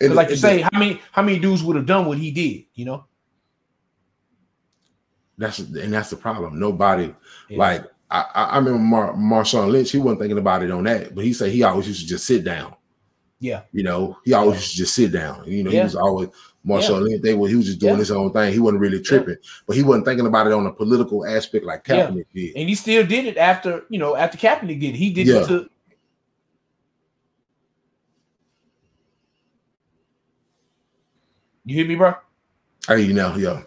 And- like you say, how many how many dudes would have done what he did? You know? that's and that's the problem. Nobody Yeah. like I, I remember Mar- Marshawn Lynch. He wasn't thinking about it on that, but he said he always used to just sit down. Yeah. You know, he always used to just sit down. You know, Yeah. he was always Marshawn Lynch. They were he was just doing his own thing. He wasn't really tripping, but he wasn't thinking about it on a political aspect like. Kaepernick did. And he still did it after you know after Kaepernick did it. He did it to. You hear me, bro? Hey, you know, yeah,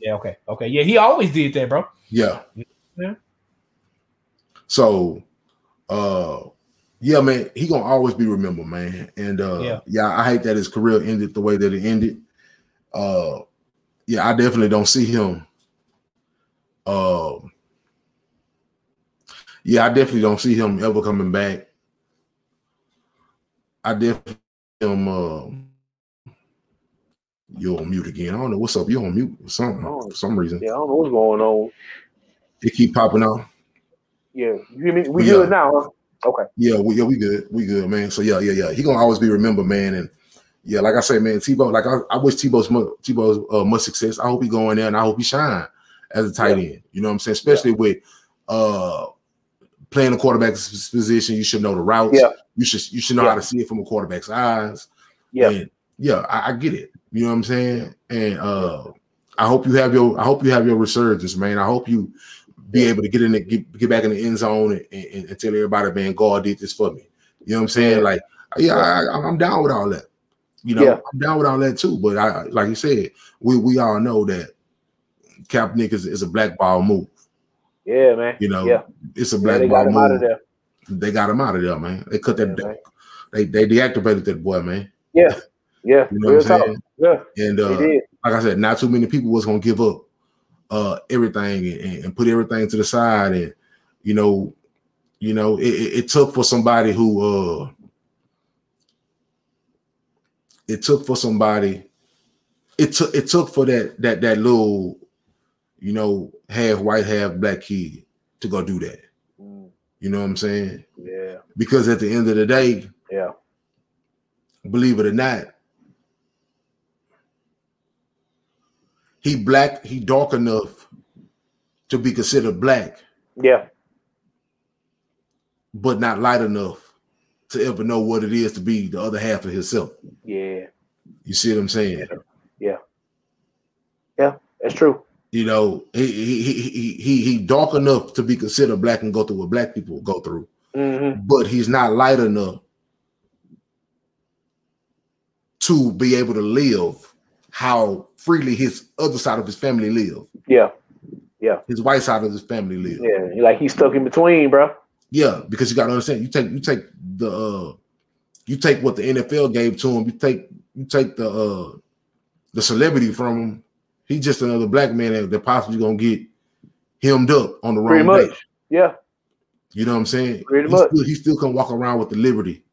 Yeah. Okay. Okay. Yeah. He always did that, bro. yeah, Yeah. So, uh, yeah, man, he gonna always be remembered, man. And uh, Yeah. yeah. I hate that his career ended the way that it ended. Uh, yeah, I definitely don't see him. Uh, yeah, I definitely don't see him ever coming back. I definitely him. Uh, you're on mute again. I don't know what's up. You're on mute for some Oh. for some reason. Yeah, I don't know what's going on. It keep popping out. Yeah, you hear me? We Yeah. good now, huh? Okay. Yeah, we, yeah, we good, we good, man. So yeah, yeah, yeah. He gonna always be remembered, man. And yeah, like I say, man, Tebow. Like I, I wish Tebow's Tebow's uh, much success. I hope he go in there and I hope he shine as a tight end. You know what I'm saying? Especially with uh playing the quarterback's position, you should know the routes. Yeah. You should you should know Yeah. how to see it from a quarterback's eyes. Yeah. And yeah, I, I get it. You know what I'm saying? And uh I hope you have your I hope you have your resurgence, man. I hope you be able to get in the get, get back in the end zone and, and, and tell everybody, man, God did this for me. You know what I'm saying? Yeah. Like, yeah, I, I'm down with all that. You know, Yeah. I'm down with all that too. But I, like you said, we we all know that Kaepernick is, is a blackball move. Yeah, man. You know, Yeah. it's a Yeah, they got him move. out of there. They got him out of there, man. They cut that. Yeah, they they deactivated that boy, man. Yeah. Yeah. You know what I'm saying? Yeah. And uh, like I said, not too many people was gonna give up uh everything and, and put everything to the side and you know you know it, it, it took for somebody who uh it took for somebody it took it took for that that that little you know half white half black kid to go do that Mm, you know what i'm saying Yeah. because at the end of the day Yeah. believe it or not, he black, he dark enough to be considered black, Yeah. but not light enough to ever know what it is to be the other half of himself. Yeah. You see what I'm saying? Yeah. Yeah, that's true. You know, he he he he he, dark enough to be considered black and go through what black people go through, hmm but he's not light enough to be able to live how freely his other side of his family live, Yeah. Yeah. His white side of his family live. Yeah. Like he's stuck in between, bro. Yeah, because you got to understand, you take you take the uh you take what the NFL gave to him, you take you take the uh the celebrity from him. He's just another black man that, that possibly gonna get hemmed up on the wrong Pretty day. much. Yeah. You know what I'm saying? Pretty he much. Still, he still can walk around with the liberty,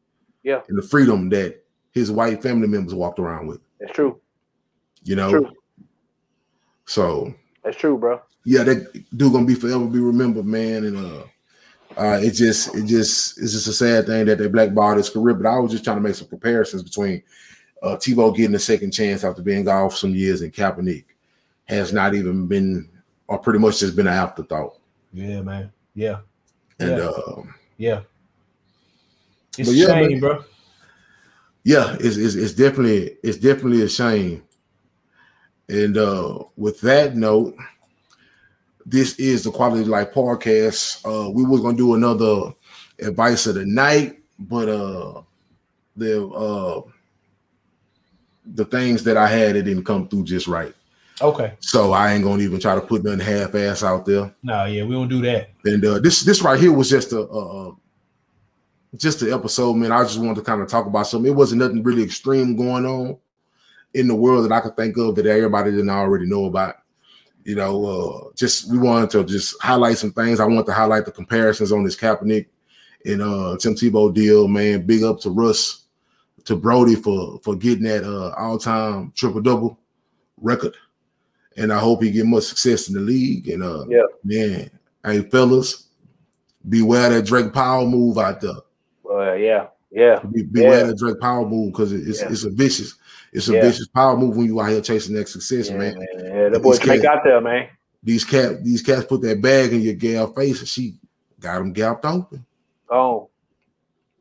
Yeah. and the freedom that his white family members walked around with. That's true. You know, True. so That's true, bro. yeah, that dude gonna be forever be remembered, man. And uh, uh, it just, it just, it's just a sad thing that they blackballed his career. But I was just trying to make some comparisons between uh, Tebow getting a second chance after being gone for some years, and Kaepernick has not even been, or pretty much just been an afterthought. Yeah, man. Yeah. And Yeah. uh, Yeah. It's But a yeah, shame, man. bro. yeah, it's, it's it's definitely it's definitely a shame. And uh, with that note, this is the Quality Life Podcast. Uh, we was gonna do another advice of the night, but uh, the uh, the things that I had it didn't come through just right. Okay. So I ain't gonna even try to put nothing half ass out there. No, yeah, we don't do that. And uh, this this right here was just a uh, just an episode, man. I just wanted to kind of talk about something. It wasn't nothing really extreme going on in the world that I could think of that everybody didn't already know about. You know, uh, just we wanted to just highlight some things. I want to highlight the comparisons on this Kaepernick and uh Tim Tebow deal, man. Big up to Russ, to Brodie for for getting that uh all-time triple double record. And I hope he get much success in the league. And uh Yeah. man, hey fellas, beware that Drake Powell move out there. Uh, yeah, yeah, Be, beware Yeah. that Drake Powell move because it's Yeah. it's a vicious, it's a Yeah. vicious power move when you out here chasing that success, yeah, man. man. Yeah, the boy These Drake cats- out there, man. These cat these cats put that bag in your gal face and she got them gapped open, Oh,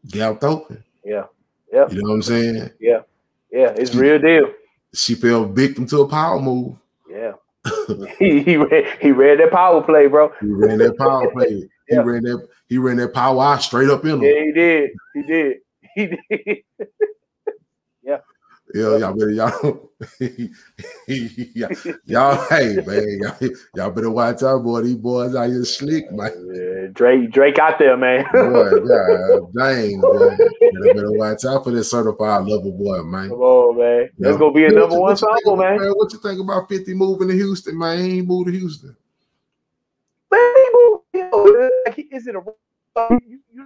gapped open. yeah, yeah, You know what I'm saying? yeah. Yeah. It's real deal. She fell victim to a power move. Yeah. he he read, he read that power play, bro. He ran that power play. He Yeah. ran that he ran that power eye straight up in him. Yeah, he did. He did. He did. Yeah, y'all better y'all, y'all, y'all, hey man, y'all, y'all better watch out, boy. These boys out here slick, man. Yeah, Drake Drake out there, man. Boy, God dang, boy. You better watch out for this certified lover boy, man. Come on, man. That's Yeah. gonna be a What number one you think- man. What you think about 50 moving to Houston, man? He ain't moved to Houston. Man, he moved, like, is it a you, you,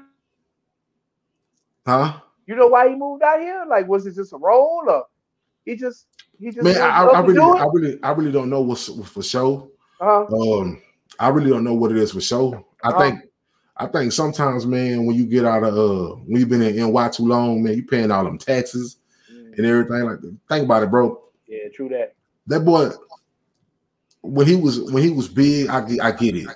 Huh? You know why he moved out here? Like, was it just a role or he just he just Man, I, I really? I really, I really don't know what's for show. Uh-huh. Um, I really don't know what it is for show. I Uh-huh. think, I think sometimes, man, when you get out of uh, when you've been in NY too long, man, you paying all them taxes and everything. Like, That. think about it, bro. Yeah, true that. That boy, when he was when he was big, I get, I get it.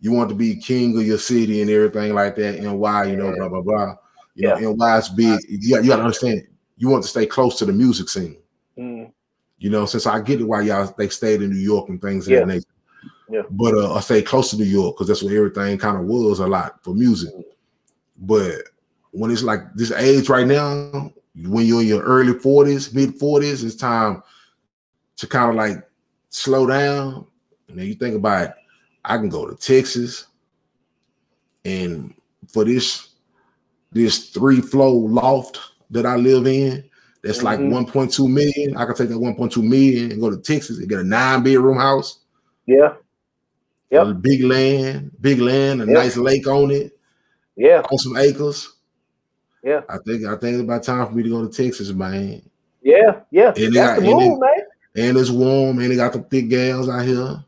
You want to be king of your city and everything like that. NY, you know, Yeah. blah blah blah. You know, NY is big. You got, you got to understand. You want to stay close to the music scene. Mm, You know, since I get it why y'all they stayed in New York and things of that nature. Yeah. But uh, I stay close to New York because that's where everything kind of was a lot for music. But when it's like this age right now, when you're in your early 40s, mid 40s, it's time to kind of like slow down. And then you think about it, I can go to Texas and for this this three flow loft that I live in, that's like Mhm. 1.2 million. I can take that 1.2 million and go to Texas and get a nine bedroom house. yeah, Yep. big land, big land, a Yep. nice lake on it, yeah, on some acres. Yeah. I think I think it's about time for me to go to Texas, man. yeah, yeah. And That's got- the move, man. And it's warm, and they got the thick gals out here.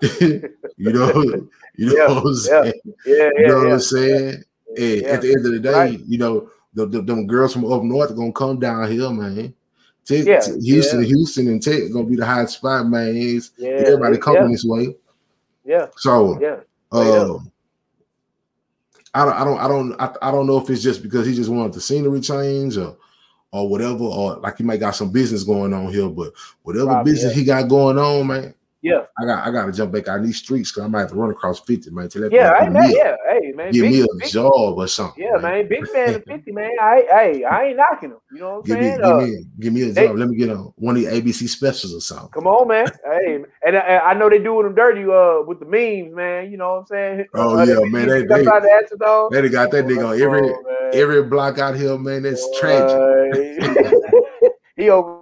you know, you know Yeah, what I'm yeah, saying? Yeah, yeah, You know what. I'm saying? Hey, Yeah. at the end of the day, Right. you know, the, the them girls from up north are gonna come down here, man. Te- Yeah, te- Houston, yeah. Houston, and Tech gonna be the hot spot, man. It's, Yeah, everybody yeah, coming this way. Yeah, So, yeah. uh, I don't, I don't, I don't, I, I don't know if it's just because he just wanted the scenery change or, or whatever, or like he might got some business going on here. But whatever Probably, business yeah. he got going on, man, Yeah. I got, I got to jump back on these streets because I might have to run across fifty, man. Till that Yeah, man, yeah, hey man, give big, me a big- job or something. yeah, man, big man fifty, man. I, hey, I ain't knocking him. You know what I'm Give me, saying? give Uh, me, give me a job. Let me get on one of the ABC specials or something. Come on, man. Hey, and I, I know they doing them dirty uh with the memes, man. You know what I'm saying? Oh, Uh, yeah, they- man, they- they- the. They got that nigga on every every block out here, man. That's tragic. He over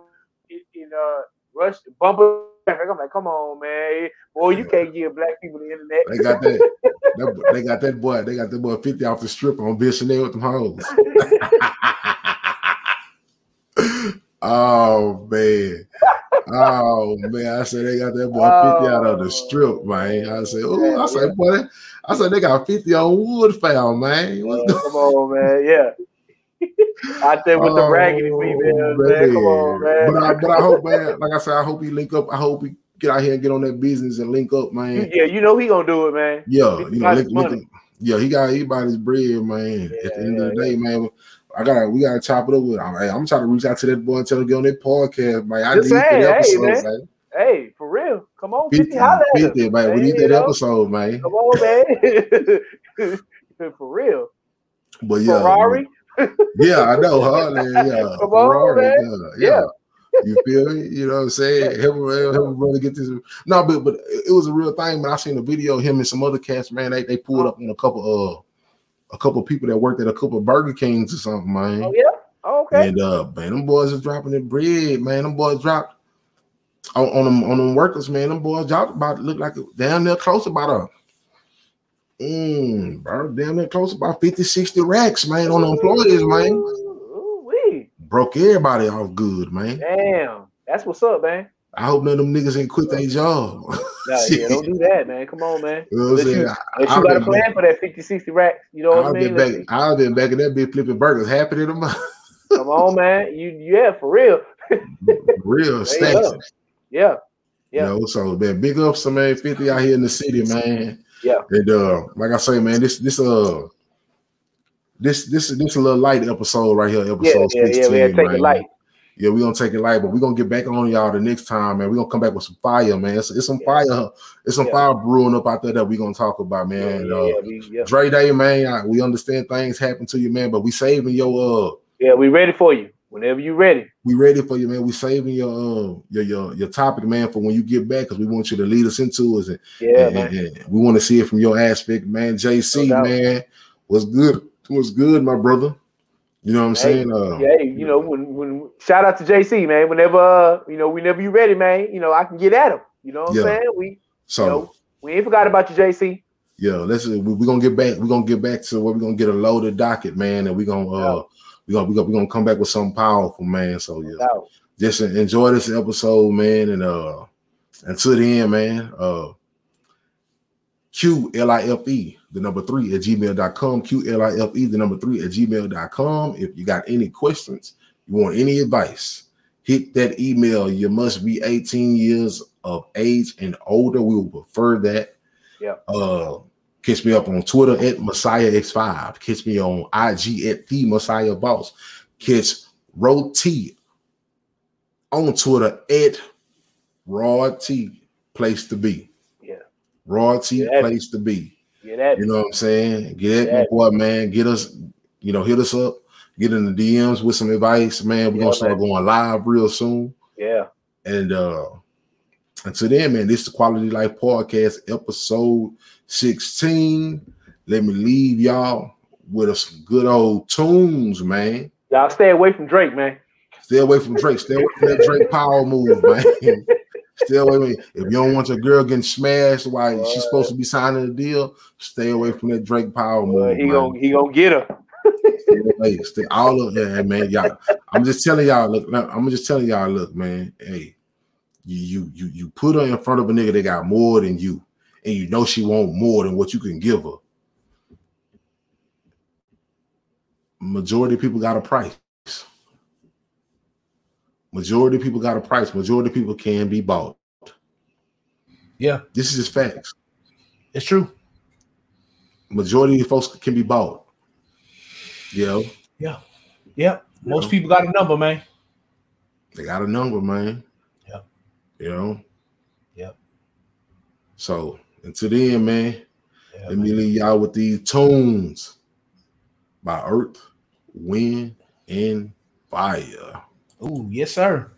in uh rush bumper. I'm like, come on, man. Boy, you can't give black people the internet. They got that, that. They got that boy. They got that boy fifty off the strip on Bill Chanel with them hoes. oh man. Oh man, I said they got that boy 50 out of the strip, man. I said, oh, I said, boy, I said they got 50 on Woodfowl, man. What Uh, come on, man. Yeah. Out there with the Oh, raggedy females, man. Come on, man. But I, but I hope, man, like I said, I hope he link up. I hope he get out here and get on that business and link up, man. yeah, you know he gonna do it, man. Yeah, He you know, link, link yeah, he got his bread, man. At the end of the Yeah, day, man, I gotta we gotta chop it up with. I'm, hey, I'm trying to reach out to that boy and tell him to get on that podcast, man. I Just need saying, that hey, episode, man. man. Hey, for real. Come on, 50, 50, holla at 50, us. man. We need that know? episode, man. Come on, man. for real. But yeah, Ferrari. Yeah, I know, huh? Yeah, Come on, Ferrari, man. yeah, yeah. You feel me? You know what I'm saying? Help him, help him brother get this. No, but but it was a real thing. But I seen a video of him and some other cats, man. They they pulled up on a couple uh a couple of people that worked at a couple of Burger Kings or something, man. Oh yeah. Oh, okay. And uh, man, them boys is dropping the bread, man. Them boys dropped on, on them on them workers, man. Them boys dropped about look like down there close about a mm, bro, down there close about 50, 60 racks, man, on the employees, man. Ooh-wee. Broke everybody off good, man. Damn. That's what's up, man. I hope none of them niggas ain't quit their job. Nah, yeah, don't do that, man. Come on, man. You know what I'm you, saying? I've you got a plan for that 50, 60 racks. You know what I I've mean? been back. I've been back in that bitch flipping burgers, happy to them. Come on, man. You yeah, for real. Real stacks. Yeah. You Yeah. know, so man, big ups to man 50 out here in the city, man. Yeah. And uh, like I say, man, this this uh this this is this a little light episode right here, episode yeah, 16. yeah. We had to take man. it light. Yeah, we're gonna take it light, but we're gonna get back on y'all the next time, man. We're gonna come back with some fire, man. It's, it's some Yeah. fire, it's some Yeah. fire brewing up out there that we're gonna talk about, Yeah, man. yeah, uh, yeah, we, yeah. Dre Day, man. I- we understand things happen to you, man, but we saving your uh yeah, we ready for you. Whenever you're ready. we ready for you, man. We saving your uh your your, your topic, man, for when you get back, because we want you to lead us into it. And, Yeah, and- man. and- we want to see it from your aspect, man. JC, No man, was good. Was good, my brother. You know what I'm Hey, saying? Uh, Yeah, hey, you know, when when shout out to JC, man. Whenever uh, you know, whenever you ready, man, you know, I can get at him. You know what Yeah. I'm saying? We so you know, we ain't forgot about you, JC. yeah, let's we, we gonna get back. We're gonna get back to where we're gonna get a loaded docket, man, and we're gonna uh Yeah. We gonna we gonna we gonna come back with something powerful, man. So yeah. Just enjoy this episode, man. And uh until the end, man. Uh Q L I F E, the number three at gmail.com. Q L I F E, the number three at gmail.com. If you got any questions, you want any advice, hit that email. You must be 18 years of age and older. We will prefer that. Yeah. Uh catch me up on Twitter at Messiah X5. Catch me on IG at the Messiah Boss. Catch Ro T on Twitter at Raw T place to be. Yeah. Raw T place to be. Yeah, that You know what I'm saying? Get at my Yeah. boy, man. Get us, you know, hit us up, get in the DMs with some advice, man. We're Yeah, gonna start man. going live real soon. yeah. And uh until then, man, this is the Quality Life Podcast, episode 16. Let me leave y'all with some good old tunes, man. Y'all stay away from Drake, man. Stay away from Drake. Stay away from that Drake power move, man. Stay away. Man. If you don't want your girl getting smashed while she's supposed to be signing a deal, stay away from that Drake power move. he man. gonna he gonna get her. Stay away. Stay all of that, man. Y'all. I'm just telling y'all. Look, I'm just telling y'all. Look, man. Hey, you you you you put her in front of a nigga that got more than you, and you know she want more than what you can give her. Majority of people got a price. Majority of people got a price. Majority of people can be bought. Yeah, This is just facts. it's true. Majority of folks can be bought. You know, Yeah, most Yeah. people got a number, man. they got a number, man. You know. Yep. So until then, man, Yeah, let me leave y'all with these tunes by Earth, Wind, and Fire. Ooh, yes, sir.